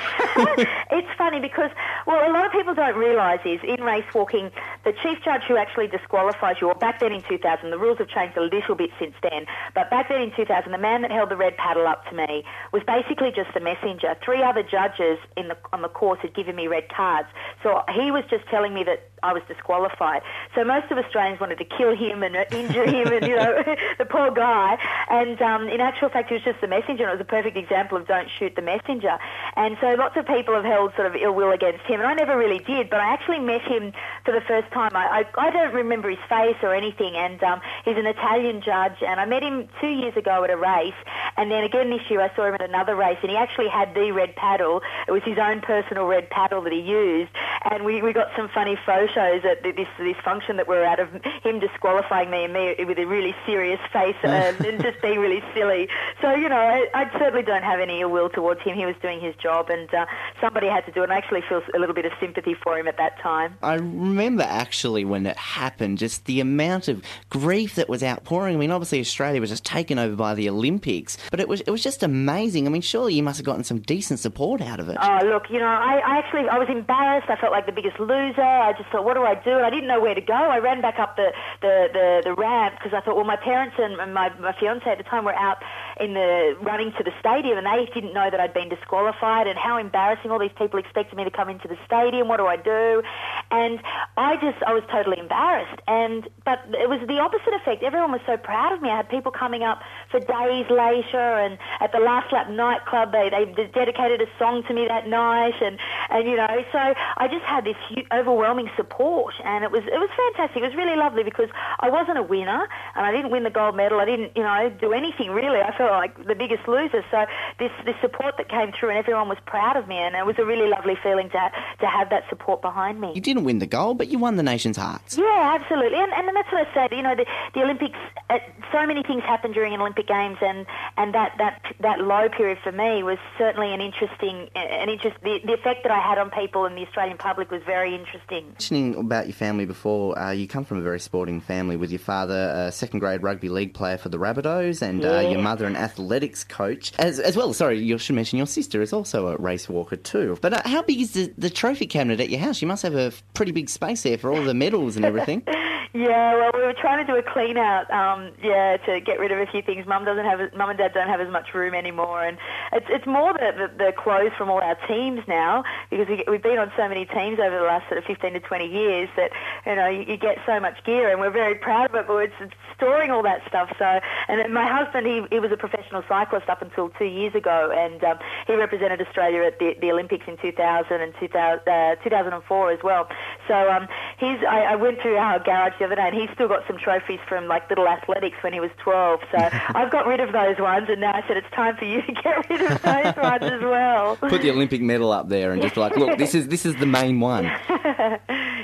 Speaker 10: it's funny because, well, a lot of people don't realise is in race walking, the chief judge who actually disqualifies you, or back then in 2000, the rules have changed a little bit since then, but back then in 2000, the man that held the red paddle up to me was basically just the messenger. Three other judges in the, on the course had given me red cards, so he was just telling me that I was disqualified. So most of Australians wanted to kill him and injure him, and you know, [laughs] the poor guy. And um, in actual fact, he was just the messenger, and it was a perfect example of don't shoot the messenger. And so lots of people have held sort of ill will against him, and I never really did. But I actually met him for the first time. I I, I don't remember his face or anything, and um, he's an Italian judge, and I met him two years ago at a race, and then again this year I saw him at another race, and he actually had the red paddle. It was his own personal red paddle that he used, and we, we got some funny photos at this this function that we were at of him disqualifying me and me with a really serious face and, [laughs] and just being really silly. So you know, I, I certainly don't have any ill will towards him. He was doing his job, and uh, somebody had to do it. And I actually feel a little bit of sympathy for him at that time.
Speaker 9: I remember actually when it happened, just the amount of grief that was outpouring. I mean, obviously Australia was just taken over by the Olympics, but it was it was just amazing. I mean, surely you must have gotten some decent support out of it.
Speaker 10: Oh, look, you know, I, I actually I was embarrassed. I felt like the biggest loser. I just thought, what do I do? And I didn't know where to go. I ran back up the the the, the ramp because I thought, well, my parents and my my fiance at the time were out in the running to the stadium, and they didn't know that I'd been disqualified, and how embarrassing! All these people expected me to come into the stadium. What do I do? And I just I was totally embarrassed. And but it was the opposite effect. Everyone was so proud of me. I had people coming up for days later, and at the last lap nightclub, they they dedicated a song to me that night, and and you know, so I just had this huge, overwhelming support, and it was it was fantastic. It was really lovely because I wasn't a winner, and I didn't win the gold medal. I didn't, you know, do anything really. I felt like the biggest loser. So this this support that came through, and everyone was proud of me, and it was a really lovely feeling to to have that support behind me.
Speaker 9: You didn't win the gold, but you won the nation's hearts.
Speaker 10: Yeah, absolutely, and and that's what I said. You know, the the Olympics. Uh, so many things happen during an Olympic Games, and and that that that low period for me was certainly an interesting an interest. The, the effect that I had on people and the Australian public was very interesting.
Speaker 9: Mentioning about your family before, uh, you come from a very sporting family with your father, a second grade rugby league player for the Rabbitohs, and uh, your mother an athletics coach. As, as well, sorry, you should mention your sister is also a race walker too. But uh, how big is the, the trophy cabinet at your house? You must have a pretty big space there for all the medals and everything. [laughs]
Speaker 10: Yeah, well, we were trying to do a clean out, um, yeah, to get rid of a few things. Mum doesn't have, mum and dad don't have as much room anymore, and it's it's more the, the, the clothes from all our teams now because we, we've been on so many teams over the last sort of 15 to 20 years that you know you, you get so much gear, and we're very proud of it. But it's, storing all that stuff. So, and my husband, he he was a professional cyclist up until two years ago, and um, he represented Australia at the, the Olympics in 2000 and 2000, uh, 2004 as well. So um, he's I, I went through our garage other day, and he's still got some trophies from like little athletics when he was 12. So [laughs] I've got rid of those ones, and now I said it's time for you to get rid of those ones as well. [laughs]
Speaker 9: Put the Olympic medal up there and just be like, look, this is this is the main one. [laughs]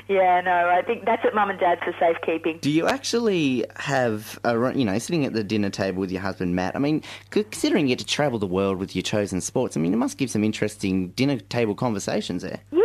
Speaker 10: yeah, no, I think that's at mum and dad's for safekeeping.
Speaker 9: Do you actually have, a, you know, sitting at the dinner table with your husband Matt? I mean, considering you get to travel the world with your chosen sports, I mean, it must give some interesting dinner table conversations there.
Speaker 10: Yeah,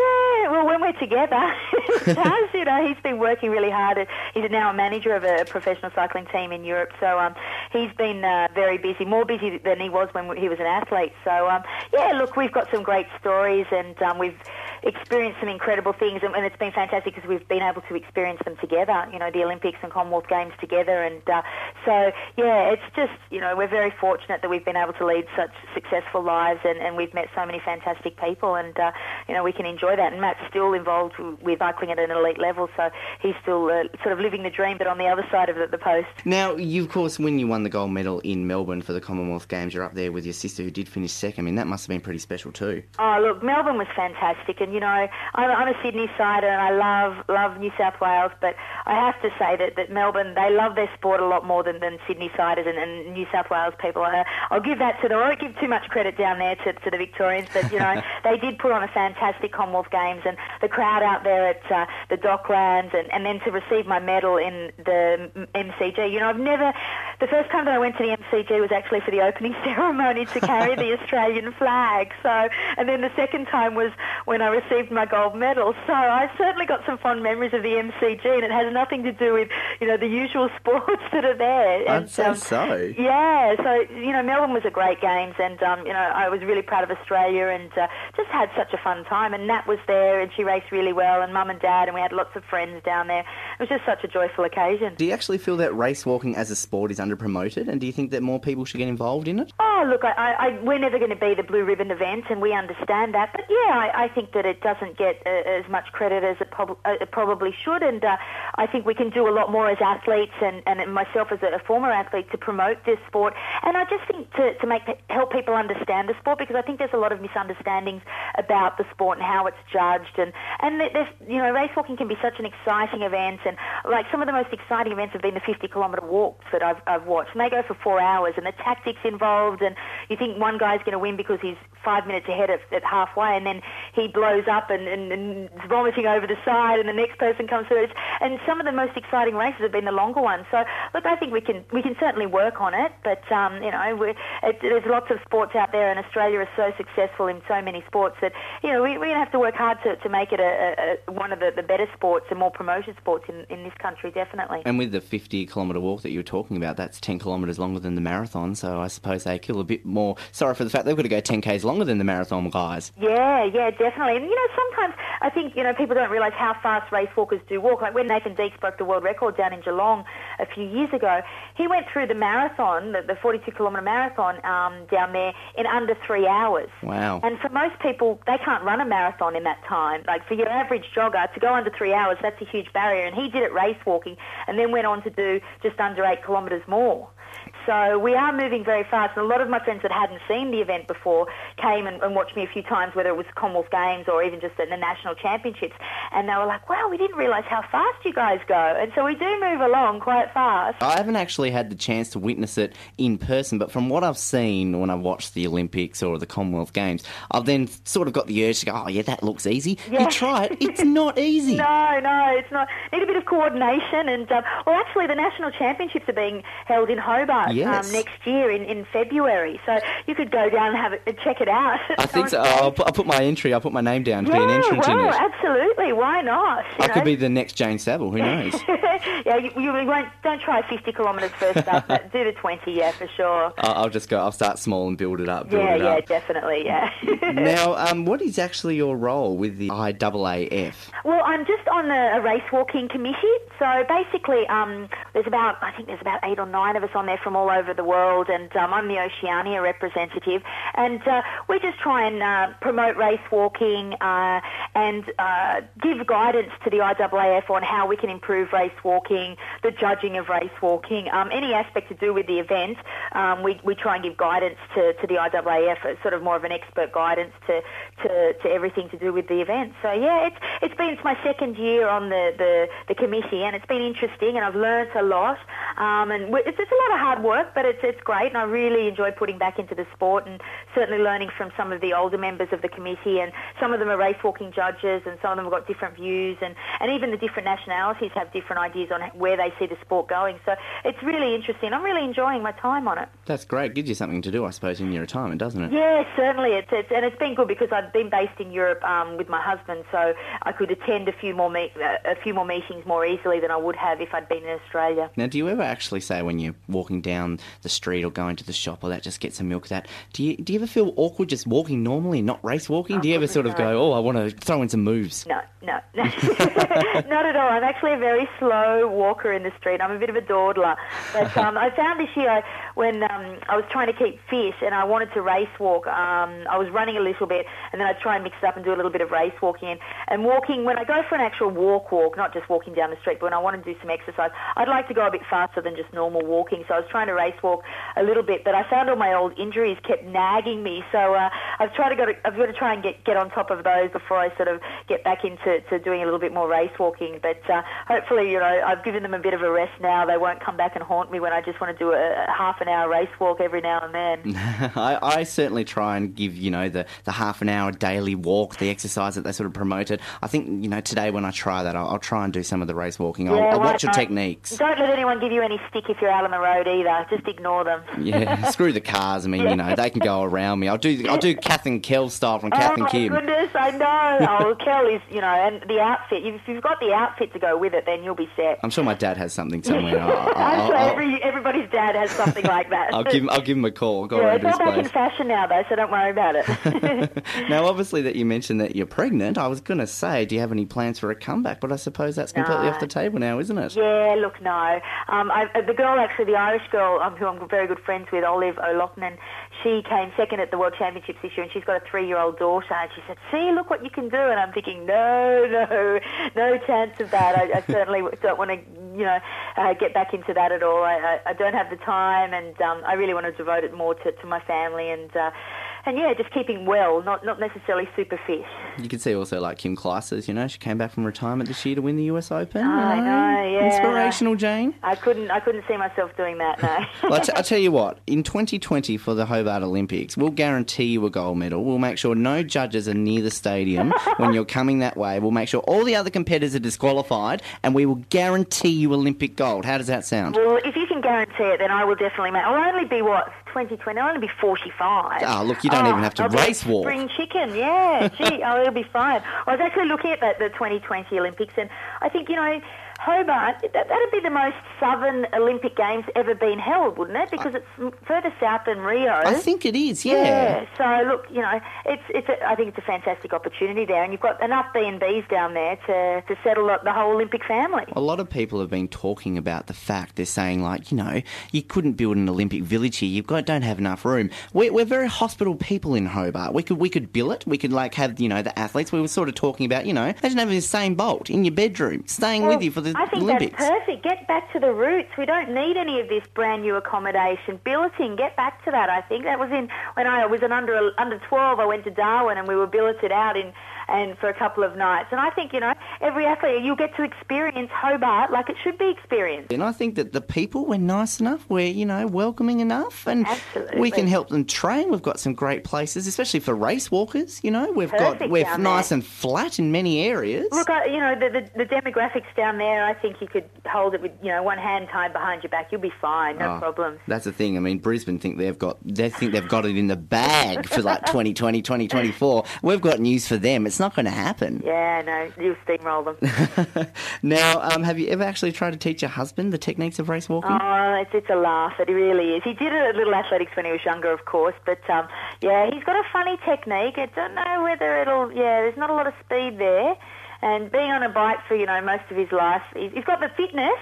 Speaker 10: well, when we're together, [laughs] it does. You know, he's been working really hard. He's now a manager of a professional cycling team in Europe, so um, he's been uh, very busy, more busy than he was when he was an athlete. So, um, yeah, look, we've got some great stories, and um, we've experienced some incredible things, and, and it's been fantastic because we've been able to experience them together. You know, the Olympics and Commonwealth Games together, and uh, so yeah, it's just you know we're very fortunate that we've been able to lead such successful lives, and, and we've met so many fantastic people, and uh, you know we can enjoy that. And Matt's still involved with cycling at an elite level, so he's still uh, sort of living the dream, but on the other side of the, the post.
Speaker 9: Now, you of course, when you won the gold medal in Melbourne for the Commonwealth Games, you're up there with your sister who did finish second. I mean, that must have been pretty special too.
Speaker 10: Oh, look, Melbourne was fantastic, and you know, I'm, I'm a Sydney sider, and I love love New South Wales, but I have to say that, that Melbourne they love their sport a lot more than, than Sydney siders and, and New South Wales people. I, I'll give that to them. I won't give too much credit down there to, to the Victorians, but you know, [laughs] they did put on a fantastic Commonwealth Games, and the crowd out there at uh, the Docklands, and, and then to receive my medal in the MCG. You know, I've never. The first time that I went to the MCG was actually for the opening [laughs] ceremony to carry the [laughs] Australian flag. So, and then the second time was when I received my gold medal. So I've certainly got some fond memories of the MCG, and it has nothing to do with you know the usual [laughs] sports that are there.
Speaker 9: I'd
Speaker 10: And,
Speaker 9: say
Speaker 10: um,
Speaker 9: so.
Speaker 10: yeah, so you know Melbourne was a great games, and um, you know I was really proud of Australia, and uh, just had such a fun time. And Nat was there, and she raced really well, and Mum and Dad, and we had lots of friends down there. It was just such a joyful occasion.
Speaker 9: Do you actually feel that race walking as a sport is underpromoted, and do you think that more people should get involved in it?
Speaker 10: Oh, look, I, I, I, we're never going to be the blue ribbon event, and we understand that. But yeah, I, I think that it doesn't get uh, as much credit as it, prob- uh, it probably should, and uh, I think we can do a lot more as athletes, and, and myself as a, a former athlete to promote this sport. And I just think to, to make help people understand the sport because I think there's a lot of misunderstandings about the sport and how it's judged, and and there's you know race walking can be such an exciting event, and like some of the most exciting events have been the 50 kilometre walks that I've, I've watched, and they go for four hours, and the tactics involved, and you think one guy's going to win because he's five minutes ahead at, at halfway, and then he blows up and, and, and is vomiting over the side, and the next person comes through. And some of the most exciting races have been the longer ones. So look, I think we can we can certainly work on it. But um, you know, it, there's lots of sports out there, and Australia is so successful in so many sports that you know we, we're going to have to work hard to, to make it a, a, a one of the, the better sports and more promoted sports in, in this country, definitely.
Speaker 9: And with the 50 kilometre walk that you were talking about, that's 10 kilometres longer than the marathon, so I suppose they kill a bit more. Sorry for the fact they've got to go 10 k's longer than the marathon guys.
Speaker 10: Yeah, yeah, definitely. And you know, sometimes I think you know people don't realise how fast race walkers do walk. Like when Nathan Deakes broke the world record down in Geelong a few years ago, he went through the marathon, the, the 42 kilometre marathon um, down there in under three hours.
Speaker 9: Wow.
Speaker 10: And for most people, they can't run a marathon in that time. Like for your average jogger to go under three hours, that's a huge barrier. And he did it race walking, and then went on to do just under eight kilometres more. So we are moving very fast, and a lot of my friends that hadn't seen the event before came and, and watched me a few times, whether it was Commonwealth Games or even just at the national championships, and they were like, "Wow, we didn't realise how fast you guys go." And so we do move along quite fast.
Speaker 9: I haven't actually had the chance to witness it in person, but from what I've seen when I've watched the Olympics or the Commonwealth Games, I've then sort of got the urge to go, oh, yeah, that looks easy.
Speaker 10: Yeah.
Speaker 9: You try it, it's not [laughs] easy.
Speaker 10: No, no, it's not. Need a bit of coordination, and um, well, actually, the national championships are being held in Hobart
Speaker 9: Yes.
Speaker 10: um, next year in, in February. So you could go down and have it, check it out.
Speaker 9: I [laughs] think so. I'll put, I'll put my entry, I'll put my name down to be an
Speaker 10: Yeah,
Speaker 9: entrant in
Speaker 10: well,
Speaker 9: it.
Speaker 10: absolutely. Why not? you
Speaker 9: I
Speaker 10: know?
Speaker 9: could be the next Jane Saville, who knows? [laughs]
Speaker 10: yeah, you, you won't. Don't try 50 kilometres first up. but do the 20, yeah, for sure. [laughs]
Speaker 9: I'll, I'll just go, I'll start small and build it up, build
Speaker 10: Yeah,
Speaker 9: it
Speaker 10: yeah,
Speaker 9: up.
Speaker 10: definitely, yeah.
Speaker 9: now, um, what is actually your role with the IAAF?
Speaker 10: Well, I'm just on a race walking committee. So basically, um, there's about I think there's about eight or nine of us on there from all over the world, and um, I'm the Oceania representative. And uh, we just try and uh, promote race walking uh, and uh, give guidance to the IAAF on how we can improve race walking, the judging of race walking, um, any aspect to do with the event. Um, we we try and give guidance to, to the IAAF, sort of more of an expert guidance to, to, to everything to do with the event. So yeah, it's it's been it's my second year on the, the, the committee, and it's been interesting, and I've learnt a lot. Um, and it's, it's a lot of hard work, but it's it's great, and I really enjoy putting back into the sport, and certainly learning from some of the older members of the committee, and some of them are race walking judges, and some of them have got different views, and, and even the different nationalities have different ideas on where they see the sport going. So it's really interesting. I'm really enjoying my time on it.
Speaker 9: That's great. It Gives you something to do, I suppose, in your retirement, doesn't it?
Speaker 10: Yeah, certainly. It's, it's and it's been good because I've been based in Europe um, with my husband, so I could attend a few more me- uh, a few more meetings more easily than I would have if I'd been in Australia.
Speaker 9: Now, do you ever actually say when you're walking down the street or going to the shop or that, just get some milk? That do you do you ever feel awkward just walking normally and not race walking? do you ever sort of go, oh, I want to throw in some moves?
Speaker 10: No, no, no. [laughs] not at all. I'm actually a very slow walker in the street. I'm a bit of a dawdler. But um, I found this year when um, I was trying to keep fit and I wanted to race walk, um, I was running a little bit and then I'd try and mix it up and do a little bit of race walking. And, and walking, when I go for an actual walk walk, not just walking down the street, but when I want to do some exercise, I'd like to go a bit faster than just normal walking. So I was trying to race walk a little bit, but I found all my old injuries kept nagging me. So uh, I've tried to go to, I've got to try and get, get on top of those before I sort of get back into to doing a little bit more race walking. But uh, hopefully, you know, I've given them a bit of a rest now. They won't come back and haunt me when I just want to do a, a half an hour race walk every now and then. [laughs]
Speaker 9: I, I certainly try and give you know the, the half an hour daily walk, the exercise that they sort of promoted. I think you know today when I try that, I'll, I'll try and do some of the race walking. I'll,
Speaker 10: Yeah,
Speaker 9: I'll watch your techniques.
Speaker 10: Don't let anyone give you any stick if you're out on the road either. Just ignore them.
Speaker 9: Yeah, [laughs] screw the cars. I mean, you know, they can go around me. I'll do I'll do Kath and Kel style from Kath
Speaker 10: oh
Speaker 9: and
Speaker 10: my
Speaker 9: Kim.
Speaker 10: goodness, I know. [laughs] oh, Kel is, you know, and the outfit. If you've got the outfit to go with it, then you'll be set.
Speaker 9: I'm sure my dad has something somewhere. [laughs] I'll,
Speaker 10: I'm
Speaker 9: I'll,
Speaker 10: sure
Speaker 9: I'll,
Speaker 10: every, everybody's dad has something like that.
Speaker 9: I'll give him, I'll give him a call. Go
Speaker 10: yeah, it's all back in fashion now, though, so don't worry about it.
Speaker 9: Now, obviously, that you mentioned that you're pregnant, I was going to say, do you have any plans for a comeback? But I suppose that's completely
Speaker 10: No.
Speaker 9: off the table now, isn't it?
Speaker 10: Yeah, look, no. Um, I, the girl, actually, the Irish girl um, who I'm very good friends with, Olive Loughnane, she came second at the World Championships this year, and she's got a three-year-old daughter. And she said, "See, look what you can do." And I'm thinking, no, no, no chance of that. I, I certainly [laughs] don't want to, you know, uh, get back into that at all. I, I, I don't have the time, and um, I really want to devote it more to, to my family and. Uh, and yeah, just keeping well, not not necessarily super fit.
Speaker 9: You can see also like Kim Clijsters, you know, she came back from retirement this year to win the US Open.
Speaker 10: I know, yeah.
Speaker 9: Inspirational, Jane.
Speaker 10: I couldn't I couldn't see myself doing that. No. [laughs]
Speaker 9: Well, I, t- I tell you what, in 2020 for the Hobart Olympics, we'll guarantee you a gold medal. We'll make sure no judges are near the stadium [laughs] when you're coming that way. We'll make sure all the other competitors are disqualified, and we will guarantee you Olympic gold. How does that sound?
Speaker 10: well, if you can guarantee it, then I will definitely make. I'll only be what 2020. I'll only be 45.
Speaker 9: Ah, look, you don't even have to
Speaker 10: I'll
Speaker 9: race walk.
Speaker 10: Spring chicken, yeah. Gee, [laughs] oh, it'll be fine. I was actually looking at that, the 2020 Olympics, and I think you know. Hobart, that, that'd be the most southern Olympic Games ever been held, wouldn't it? Because it's further south than Rio.
Speaker 9: I think it is, yeah. Yeah.
Speaker 10: So look, you know, it's it's. A, I think it's a fantastic opportunity there, and you've got enough B and Bs down there to to settle up the whole Olympic family.
Speaker 9: A lot of people have been talking about the fact they're saying like, you know, you couldn't build an Olympic village here. You've got don't have enough room. We're, we're very hospitable people in Hobart. We could we could bill it. We could like have you know the athletes. We were sort of talking about you know imagine having the Usain Bolt in your bedroom, staying
Speaker 10: Well,
Speaker 9: with you for the
Speaker 10: I think
Speaker 9: Olympics.
Speaker 10: that's perfect. Get back to the roots. We don't need any of this brand new accommodation. Billeting, get back to that. I think that was in when I was an under under twelve. I went to Darwin and we were billeted out in and for a couple of nights. And I think you know every athlete you'll get to experience Hobart like it should be experienced.
Speaker 9: And I think that the people we're nice enough, we're you know welcoming enough, and
Speaker 10: Absolutely.
Speaker 9: we can help them train. We've got some great places, especially for race walkers. You know, we've got we're nice
Speaker 10: there.
Speaker 9: and flat in many areas.
Speaker 10: Look, I, you know the, the the demographics down there. I think you could hold it with you know one hand tied behind your back. You'll be fine. No ah,
Speaker 9: Oh,
Speaker 10: problems.
Speaker 9: That's the thing. I mean, Brisbane think they've got they think they've got it in the bag for like 2020, 2024. We've got news for them. It's not going to happen.
Speaker 10: Yeah, no, you'll steamroll them. [laughs]
Speaker 9: Now, um, have you ever actually tried to teach your husband the techniques of race walking?
Speaker 10: Oh, it's, it's a laugh. It really is. He did it at Little Athletics when he was younger, of course, but um, yeah, he's got a funny technique. I don't know whether it'll. Yeah, there's not a lot of speed there, and being on a bike for you know most of his life, he's, he's got the fitness.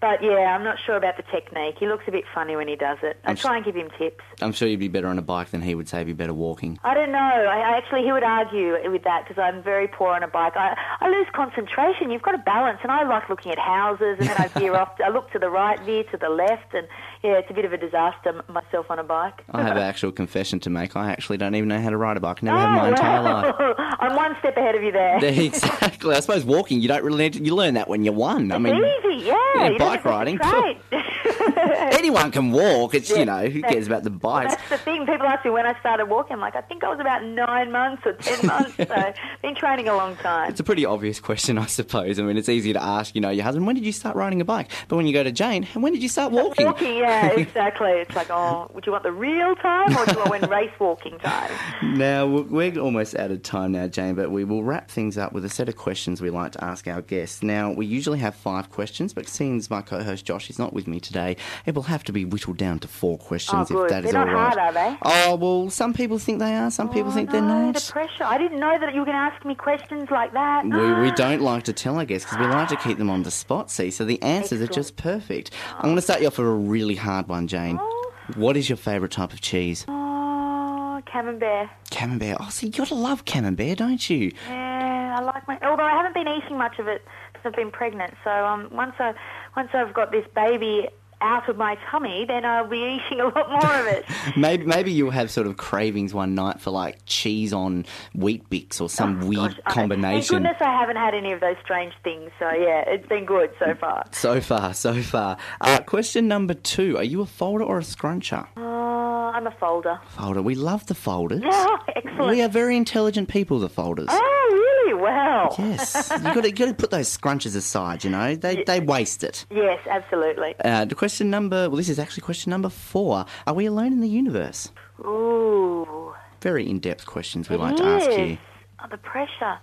Speaker 10: But yeah, I'm not sure about the technique. He looks a bit funny when he does it. I
Speaker 9: I'm
Speaker 10: try and give him tips.
Speaker 9: I'm sure you'd be better on a bike than he would say. you'd be better walking.
Speaker 10: I don't know. I, I actually, he would argue with that because I'm very poor on a bike. I, I lose concentration. You've got to balance, and I like looking at houses, and then I [laughs] veer off. I look to the right, veer to the left, and yeah, it's a bit of a disaster myself on a bike.
Speaker 9: I have an actual confession to make. I actually don't even know how to ride a bike. Never have oh, my entire life.
Speaker 10: Oh, [laughs] I'm one step ahead of you there. [laughs]
Speaker 9: exactly. I suppose walking, you don't really need to, you learn that when you're one. I mean,
Speaker 10: Easy, yeah.
Speaker 9: yeah, bike riding, [laughs] anyone can walk. It's
Speaker 10: Yeah,
Speaker 9: you know who cares about the bikes.
Speaker 10: That's the thing. People ask me when I started walking. I'm like, I think I was about nine months or ten months. so been training a long time.
Speaker 9: It's a pretty obvious question, I suppose. I mean, it's easy to ask, you know, your husband, when did you start riding a bike? But when you go to Jane, when did you start walking?
Speaker 10: Walking, yeah, [laughs] exactly. It's like, oh, would you want the real time or do you want race walking time? [laughs]
Speaker 9: Now, we're almost out of time now, Jane, but we will wrap things up with a set of questions we like to ask our guests. Now, we usually have five questions, but since my co host Josh is not with me today, it will have to be whittled down to four questions
Speaker 10: Oh, good.
Speaker 9: if that is
Speaker 10: They're
Speaker 9: all
Speaker 10: not hard, are they?
Speaker 9: Oh, well, some people think they are, some people oh, think they're not.
Speaker 10: the pressure. I didn't know that you were going to ask me questions like that.
Speaker 9: We, we [gasps] don't like to tell our guests because we like to keep them on the spot, see, so the answers are just perfect. I'm oh. going to start you off with a really hard one, Jane. What is your favourite type of cheese?
Speaker 10: Oh, camembert.
Speaker 9: Camembert. Oh, see, you gotta love camembert, don't you?
Speaker 10: Yeah, I like my. Although I haven't been eating much of it since I've been pregnant. So um, once I once I've got this baby out of my tummy, then I'll be eating a lot more of it. [laughs]
Speaker 9: Maybe maybe you'll have sort of cravings one night for like cheese on Weet-Bix or some weird
Speaker 10: Oh, Gosh, I-
Speaker 9: combination.
Speaker 10: Thank goodness I haven't had any of those strange things. So yeah, it's been good so far.
Speaker 9: So far, so far. Uh, question number two: Are you a folder or a scruncher?
Speaker 10: Oh, I'm a folder.
Speaker 9: Folder. We love the folders. [laughs]
Speaker 10: Oh, excellent.
Speaker 9: We are very intelligent people. The folders.
Speaker 10: Oh, really? Well.
Speaker 9: Yes, you got to got to put those scrunches aside. You know, they they waste it.
Speaker 10: Yes, absolutely.
Speaker 9: Uh, the question number. Well, this is actually question number four. Are we alone in the universe?
Speaker 10: Ooh.
Speaker 9: Very in-depth questions we
Speaker 10: It
Speaker 9: like to ask
Speaker 10: is.
Speaker 9: you.
Speaker 10: Oh, the pressure.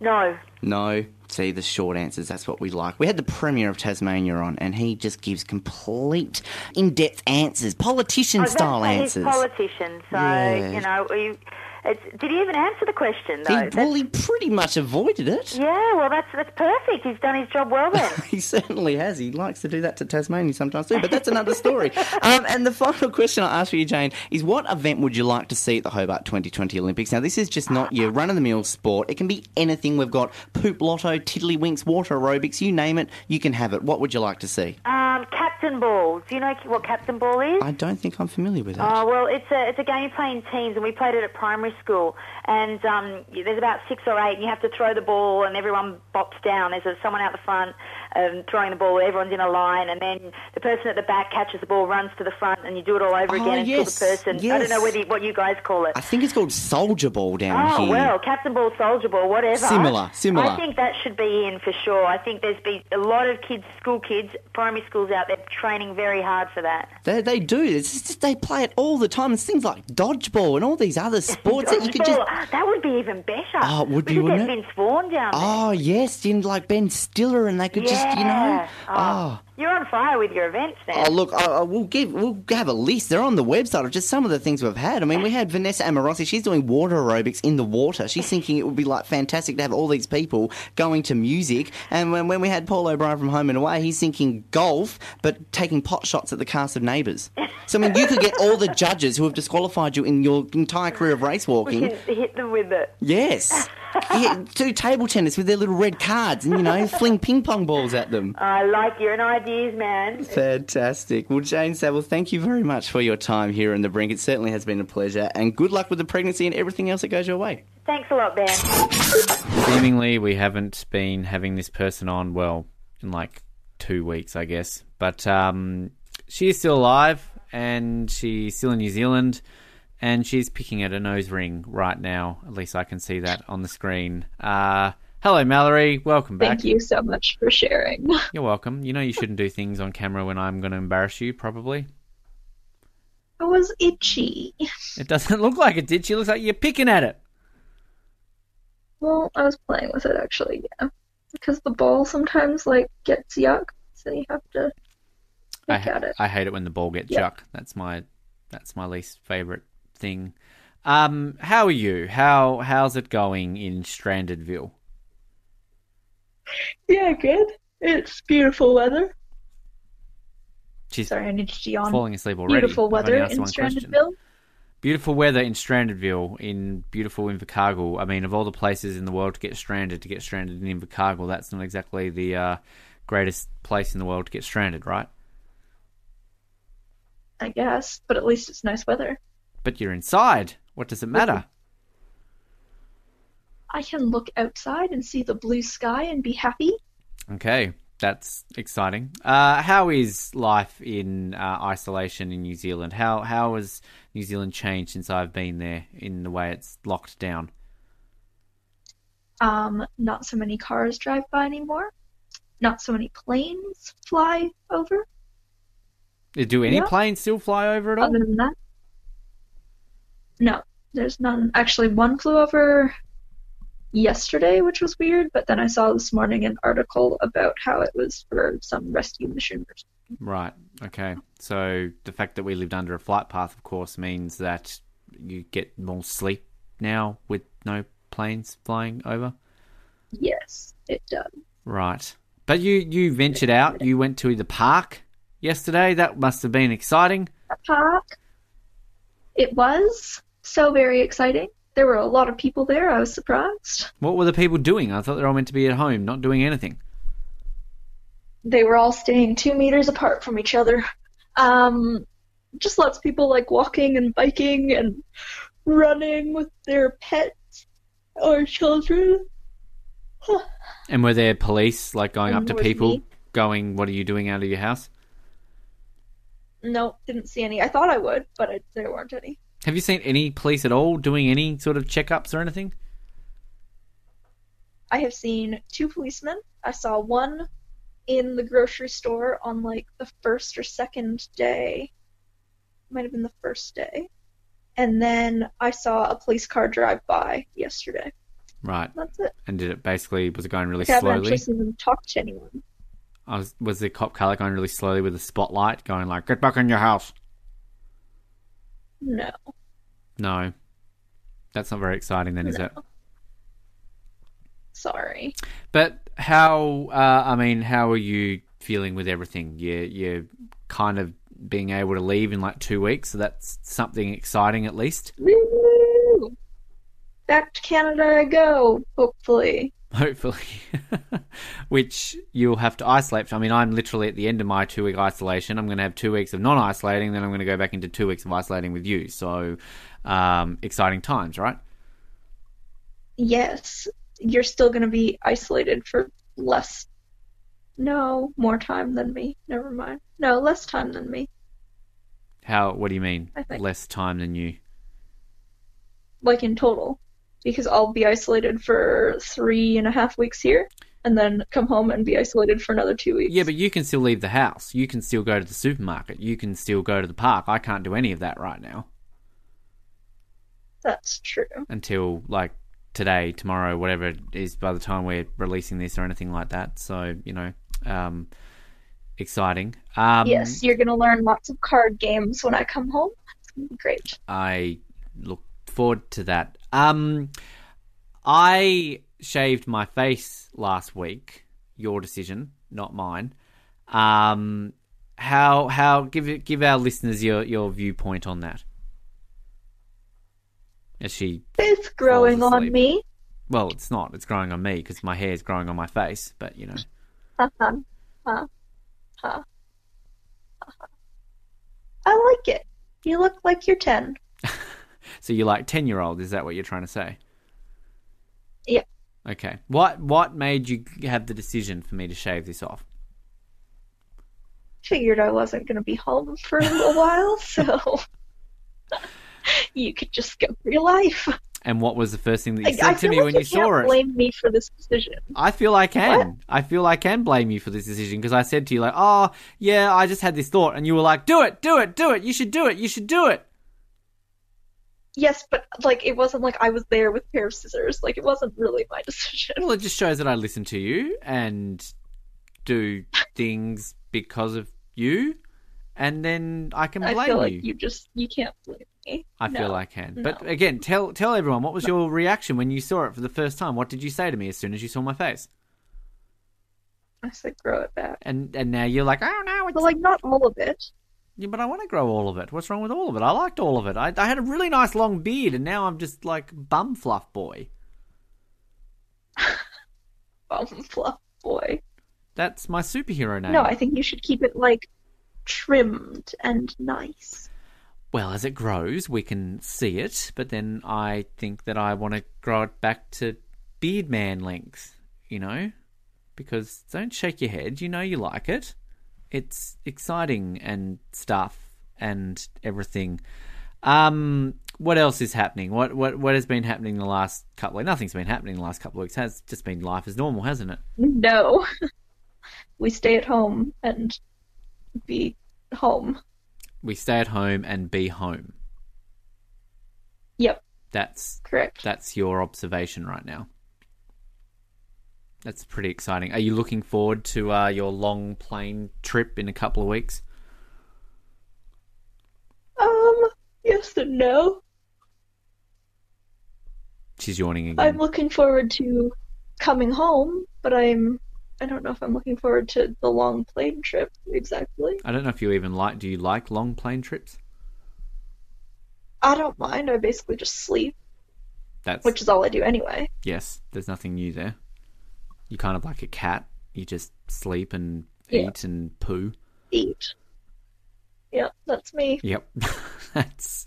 Speaker 10: No.
Speaker 9: No. See, the short answers, that's what we like. We had the Premier of Tasmania on, and he just gives complete, in depth answers, politician
Speaker 10: Oh,
Speaker 9: style answers.
Speaker 10: He's politician, so
Speaker 9: Yeah.
Speaker 10: you know. You, it's, did he even answer the question
Speaker 9: He, well, he pretty much avoided it.
Speaker 10: yeah, well, that's that's perfect. He's done his job well then. [laughs]
Speaker 9: He certainly has. He likes to do that to Tasmania sometimes too, but that's another story. [laughs] um, and the final question I'll ask for you, Jane, is what event would you like to see at the Hobart 2020 Olympics? Now, this is just not your run of the mill sport. It can be anything. We've got poop lotto, tiddlywinks, water aerobics, you name it, you can have it. What would you like to see?
Speaker 10: um, captain ball. Do you know what captain ball is?
Speaker 9: I don't think I'm familiar with that.
Speaker 10: Oh well, it's a it's a game you play in teams, and we played it at primary school. And um, there's about six or eight, and you have to throw the ball, and everyone bops down. There's a, someone out the front um, throwing the ball. Everyone's in a line, and then the person at the back catches the ball, runs to the front, and you do it all over
Speaker 9: Oh,
Speaker 10: again until the person. I don't know whether you, what you guys call it.
Speaker 9: I think it's called soldier ball down
Speaker 10: Oh
Speaker 9: here.
Speaker 10: Oh well, captain ball, soldier ball, whatever.
Speaker 9: Similar, similar.
Speaker 10: I think that should be in for sure. I think there's been a lot of kids, school kids, primary schools out there training very hard for that.
Speaker 9: They, they do. It's just, they play it all the time. It's things like dodgeball and all these other [laughs] sports that you could just.
Speaker 10: That would be even better.
Speaker 9: Oh, would
Speaker 10: we
Speaker 9: be,
Speaker 10: could get
Speaker 9: it?
Speaker 10: Vince Vaughn down there.
Speaker 9: Oh yes, in like Ben Stiller, and they could just you know.
Speaker 10: Yeah.
Speaker 9: Uh, oh.
Speaker 10: You're on fire with your events then.
Speaker 9: Oh look, I, I, we'll give we'll have a list. They're on the website of just some of the things we've had. I mean, we had Vanessa Amorosi. She's doing water aerobics in the water. She's thinking it would be like fantastic to have all these people going to music. And when, when we had Paul O'Brien from Home and Away, he's thinking golf, but taking pot shots at the cast of Neighbours. So I mean, you could get all the judges who have disqualified you in your entire career of race walking. [laughs]
Speaker 10: hit them with it.
Speaker 9: Yes. [laughs] Yeah, do table tennis with their little red cards and, you know, fling ping pong balls at them.
Speaker 10: I like your ideas, man.
Speaker 9: Fantastic. Well, Jane Saville, thank you very much for your time here in the brink. It certainly has been a pleasure. And good luck with the pregnancy and everything else that goes your way.
Speaker 10: Thanks a lot, Ben.
Speaker 1: Seemingly, we haven't been having this person on, well, in like two weeks, I guess. But um, she is still alive, and she's still in New Zealand, and she's picking at a nose ring right now. At least I can see that on the screen. Uh, hello, Mallory. Welcome back.
Speaker 11: Thank you so much for sharing. [laughs]
Speaker 1: You're welcome. You know you shouldn't do things on camera when I'm going to embarrass you, probably.
Speaker 11: I was itchy.
Speaker 1: It doesn't [laughs] look like it did. She looks like you're picking at it.
Speaker 11: Well, I was playing with it actually, yeah. Because the ball sometimes like gets yuck, so you have to
Speaker 1: I,
Speaker 11: pick at it.
Speaker 1: I hate it when the ball gets
Speaker 11: Yeah.
Speaker 1: chucked. That's my that's my least favorite thing. Um, how are you? How how's it going in Strandedville?
Speaker 11: Yeah, good. It's beautiful weather.
Speaker 1: She's
Speaker 11: Sorry, I need to yawn.
Speaker 1: falling asleep already.
Speaker 11: Beautiful weather in. Strandedville.
Speaker 1: Beautiful weather in Strandedville, in beautiful Invercargill. I mean, of all the places in the world to get stranded, to get stranded in Invercargill, that's not exactly the uh, greatest place in the world to get stranded, right?
Speaker 11: I guess, but at least it's nice weather.
Speaker 1: But you're inside. What does it matter? [laughs]
Speaker 11: I can look outside and see the blue sky and be happy.
Speaker 1: Okay, that's exciting. Uh, how is life in uh, isolation in New Zealand? How how has New Zealand changed since I've been there in the way it's locked down?
Speaker 11: Um, not so many cars drive by anymore. Not so many planes fly over.
Speaker 1: Do any
Speaker 11: Yeah.
Speaker 1: planes still fly over at all?
Speaker 11: Other than that, no, there's none. Actually, one flew over yesterday, which was weird. But then I saw this morning an article about how it was for some rescue mission.
Speaker 1: Right. Okay. So the fact that we lived under a flight path, of course, means that you get more sleep now with no planes flying over.
Speaker 11: Yes, it does.
Speaker 1: Right. But you you ventured out. You went to the park yesterday. That must have been exciting.
Speaker 11: A park. It was so very exciting. There were a lot of people there. I was surprised.
Speaker 1: What were the people doing? I thought they were all meant to be at home, not doing anything.
Speaker 11: They were all staying two meters apart from each other. Um, just lots of people like walking and biking and running with their pets or children. [sighs]
Speaker 1: And were there police like going up to people,
Speaker 11: me.
Speaker 1: going, "What are you doing out of your house?"
Speaker 11: No, didn't see any. I thought I would, but I, there weren't any.
Speaker 1: Have you seen any police at all doing any sort of checkups or anything?
Speaker 11: I have seen two policemen. I saw one in the grocery store on like the first or second day. Might have been the first day. And then I saw a police car drive by yesterday.
Speaker 1: Right.
Speaker 11: That's it.
Speaker 1: And did it basically was it going really
Speaker 11: I haven't
Speaker 1: slowly?
Speaker 11: actually seen them talk to anyone.
Speaker 1: I was was the cop car going really slowly with a spotlight, going like, "Get back in your house."
Speaker 11: No.
Speaker 1: No, that's not very exciting, then, is it?
Speaker 11: Sorry.
Speaker 1: But how? Uh, I mean, how are you feeling with everything? You you're kind of being able to leave in like two weeks, so that's something exciting at least.
Speaker 11: Woo! Back to Canada I go, hopefully.
Speaker 1: Hopefully, [laughs] which you'll have to isolate. I mean, I'm literally at the end of my two week isolation. I'm going to have two weeks of non isolating, then I'm going to go back into two weeks of isolating with you. So, um, exciting times, right?
Speaker 11: Yes, you're still going to be isolated for less. No, more time than me. Never mind. No, less time than me.
Speaker 1: How? What do you mean?
Speaker 11: I think-
Speaker 1: Less time than you?
Speaker 11: Like in total. Because I'll be isolated for three and a half weeks here, and then come home and be isolated for another two weeks.
Speaker 1: Yeah, but you can still leave the house. You can still go to the supermarket. You can still go to the park. I can't do any of that right now
Speaker 11: That's true.
Speaker 1: until like today, tomorrow, whatever it is by the time we're releasing this or anything like that. So, you know, um, exciting. Um,
Speaker 11: yes, you're going to learn lots of card games when I come home. It's going to be great.
Speaker 1: I look forward to that. Um, I shaved my face last week. Your decision, not mine. Um, how how give it give our listeners your your viewpoint on that? As she,
Speaker 11: It's growing on me.
Speaker 1: well, it's not. It's growing on me because my hair is growing on my face. But you know,
Speaker 11: Huh. Huh. Huh. I like it. You look like you're 10.
Speaker 1: So you're like ten year old. Is that what you're trying to say?
Speaker 11: Yeah.
Speaker 1: Okay. What what made you have the decision for me to shave this off?
Speaker 11: Figured I wasn't going to be home for a little while, so [laughs] you could just go for your life.
Speaker 1: And what was the first thing that you said
Speaker 11: I
Speaker 1: to me
Speaker 11: like
Speaker 1: when
Speaker 11: you
Speaker 1: you saw
Speaker 11: can't
Speaker 1: it?
Speaker 11: blame me for this decision.
Speaker 1: I feel I can. I feel I can blame you for this decision because I said to you like, "Oh, yeah, I just had this thought," and you were like, "Do it, do it, do it. You should do it. You should do it."
Speaker 11: Yes, but like it wasn't like I was there with a pair of scissors. Like it wasn't really my decision.
Speaker 1: Well, it just shows that I listen to you and do things because of you, and then I can blame
Speaker 11: I feel like
Speaker 1: you.
Speaker 11: you just you can't blame me.
Speaker 1: I feel
Speaker 11: No.
Speaker 1: I can.
Speaker 11: No.
Speaker 1: But again, tell tell everyone what was your reaction when you saw it for the first time. What did you say to me as soon as you saw my face?
Speaker 11: I said grow it back,
Speaker 1: And and now you're like, "Oh no, it's
Speaker 11: but like not all of it.
Speaker 1: Yeah, but I want to grow all of it. What's wrong with all of it? I liked all of it. I, I had a really nice long beard, and now I'm just like bum fluff boy. [laughs]
Speaker 11: Bum fluff boy.
Speaker 1: That's my superhero name.
Speaker 11: No, I think you should keep it like trimmed and nice.
Speaker 1: Well, as it grows, we can see it, but then I think that I want to grow it back to beard man length, you know? Because don't shake your head, you know you like it. It's exciting and stuff and everything. Um, what else is happening? What what what has been happening the last couple of nothing's been happening the last couple of weeks. Has just been life as normal, hasn't it?
Speaker 11: No. [laughs] we stay at home and be home.
Speaker 1: We stay at home and be home.
Speaker 11: Yep,
Speaker 1: That's
Speaker 11: correct.
Speaker 1: That's your observation right now. That's pretty exciting. Are you looking forward to uh, your long plane trip in a couple of weeks?
Speaker 11: Um, yes and no.
Speaker 1: She's yawning again.
Speaker 11: I'm looking forward to coming home, but I'm I don't know if I'm looking forward to the long plane trip exactly.
Speaker 1: I don't know if you even like. Do you like long plane trips?
Speaker 11: I don't mind. I basically just sleep,
Speaker 1: That's
Speaker 11: which is all I do anyway.
Speaker 1: yes. There's nothing new there. You kind of like a cat. You just sleep and
Speaker 11: Yeah.
Speaker 1: eat and poo.
Speaker 11: Eat. Yep, that's me.
Speaker 1: Yep, [laughs] that's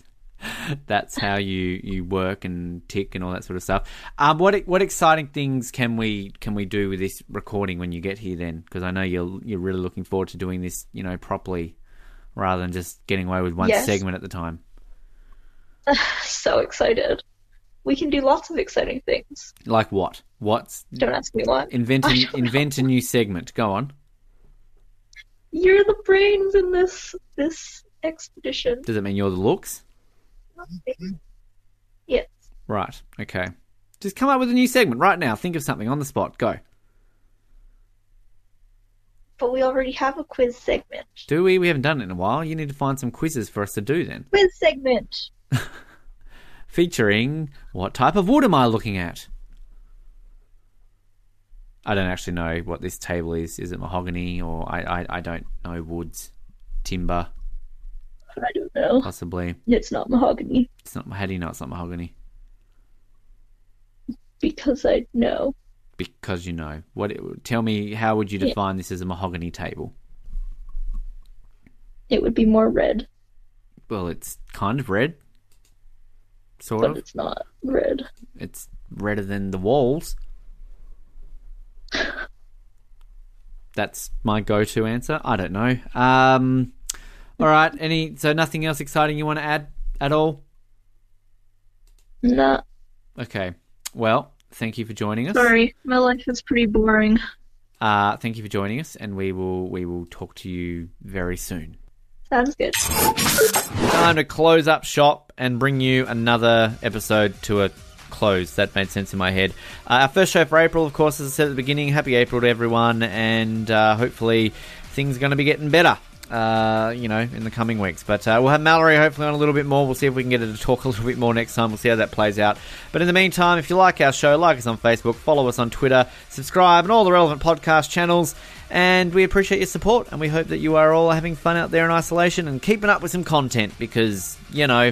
Speaker 1: that's how you you work and tick and all that sort of stuff. Um, what what exciting things can we can we do with this recording when you get here? Then, because I know you're you're really looking forward to doing this, you know, properly, rather than just getting away with one
Speaker 11: Yes.
Speaker 1: segment at the time. [laughs]
Speaker 11: so excited. We can do lots of exciting things.
Speaker 1: Like what? What's
Speaker 11: Don't ask me what.
Speaker 1: invent a,
Speaker 11: don't know.
Speaker 1: invent a new segment? Go on.
Speaker 11: You're the brains in this this expedition.
Speaker 1: Does it mean you're the looks?
Speaker 11: Yes.
Speaker 1: Right. Okay. Just come up with a new segment right now. Think of something on the spot. Go.
Speaker 11: But we already have a quiz segment.
Speaker 1: Do we? We haven't done it in a while. You need to find some quizzes for us to do then.
Speaker 11: Quiz segment. [laughs]
Speaker 1: featuring what type of wood am I looking at? I don't actually know what this table is. Is it mahogany or I I, I don't know woods, timber,
Speaker 11: I don't know.
Speaker 1: possibly.
Speaker 11: It's not mahogany
Speaker 1: It's not. How do you know it's not mahogany?
Speaker 11: because I know.
Speaker 1: because you know what. Tell me, how would you
Speaker 11: Yeah.
Speaker 1: define this as a mahogany table?
Speaker 11: It would be more red,
Speaker 1: Well, it's kind of red, sort of
Speaker 11: but
Speaker 1: of.
Speaker 11: it's not red.
Speaker 1: It's redder than the walls. That's my go-to answer. I don't know. Um, all right. Any so nothing else exciting you want to add at all?
Speaker 11: No.
Speaker 1: Okay. Well, thank you for joining us.
Speaker 11: sorry, my life is pretty boring.
Speaker 1: Uh, thank you for joining us, and we will we will talk to you very soon.
Speaker 11: Sounds good.
Speaker 1: Time to close up shop and bring you another episode to a close. That made sense in my head. Uh, our first show for April, of course, as I said at the beginning. Happy April to everyone, and uh, hopefully things are going to be getting better. Uh, you know, in the coming weeks. But uh, we'll have Mallory hopefully on a little bit more. We'll see if we can get her to talk [laughs] a little bit more next time. We'll see how that plays out. But in the meantime, if you like our show, like us on Facebook, follow us on Twitter, subscribe, and all the relevant podcast channels. And we appreciate your support, and we hope that you are all having fun out there in isolation and keeping up with some content because, you know,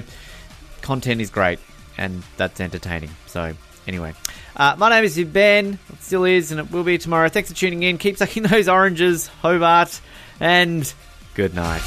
Speaker 1: content is great and that's entertaining. So, anyway, uh, my name is Ben. It still is, and it will be tomorrow. Thanks for tuning in. Keep sucking [laughs] those oranges, Hobart, and good night.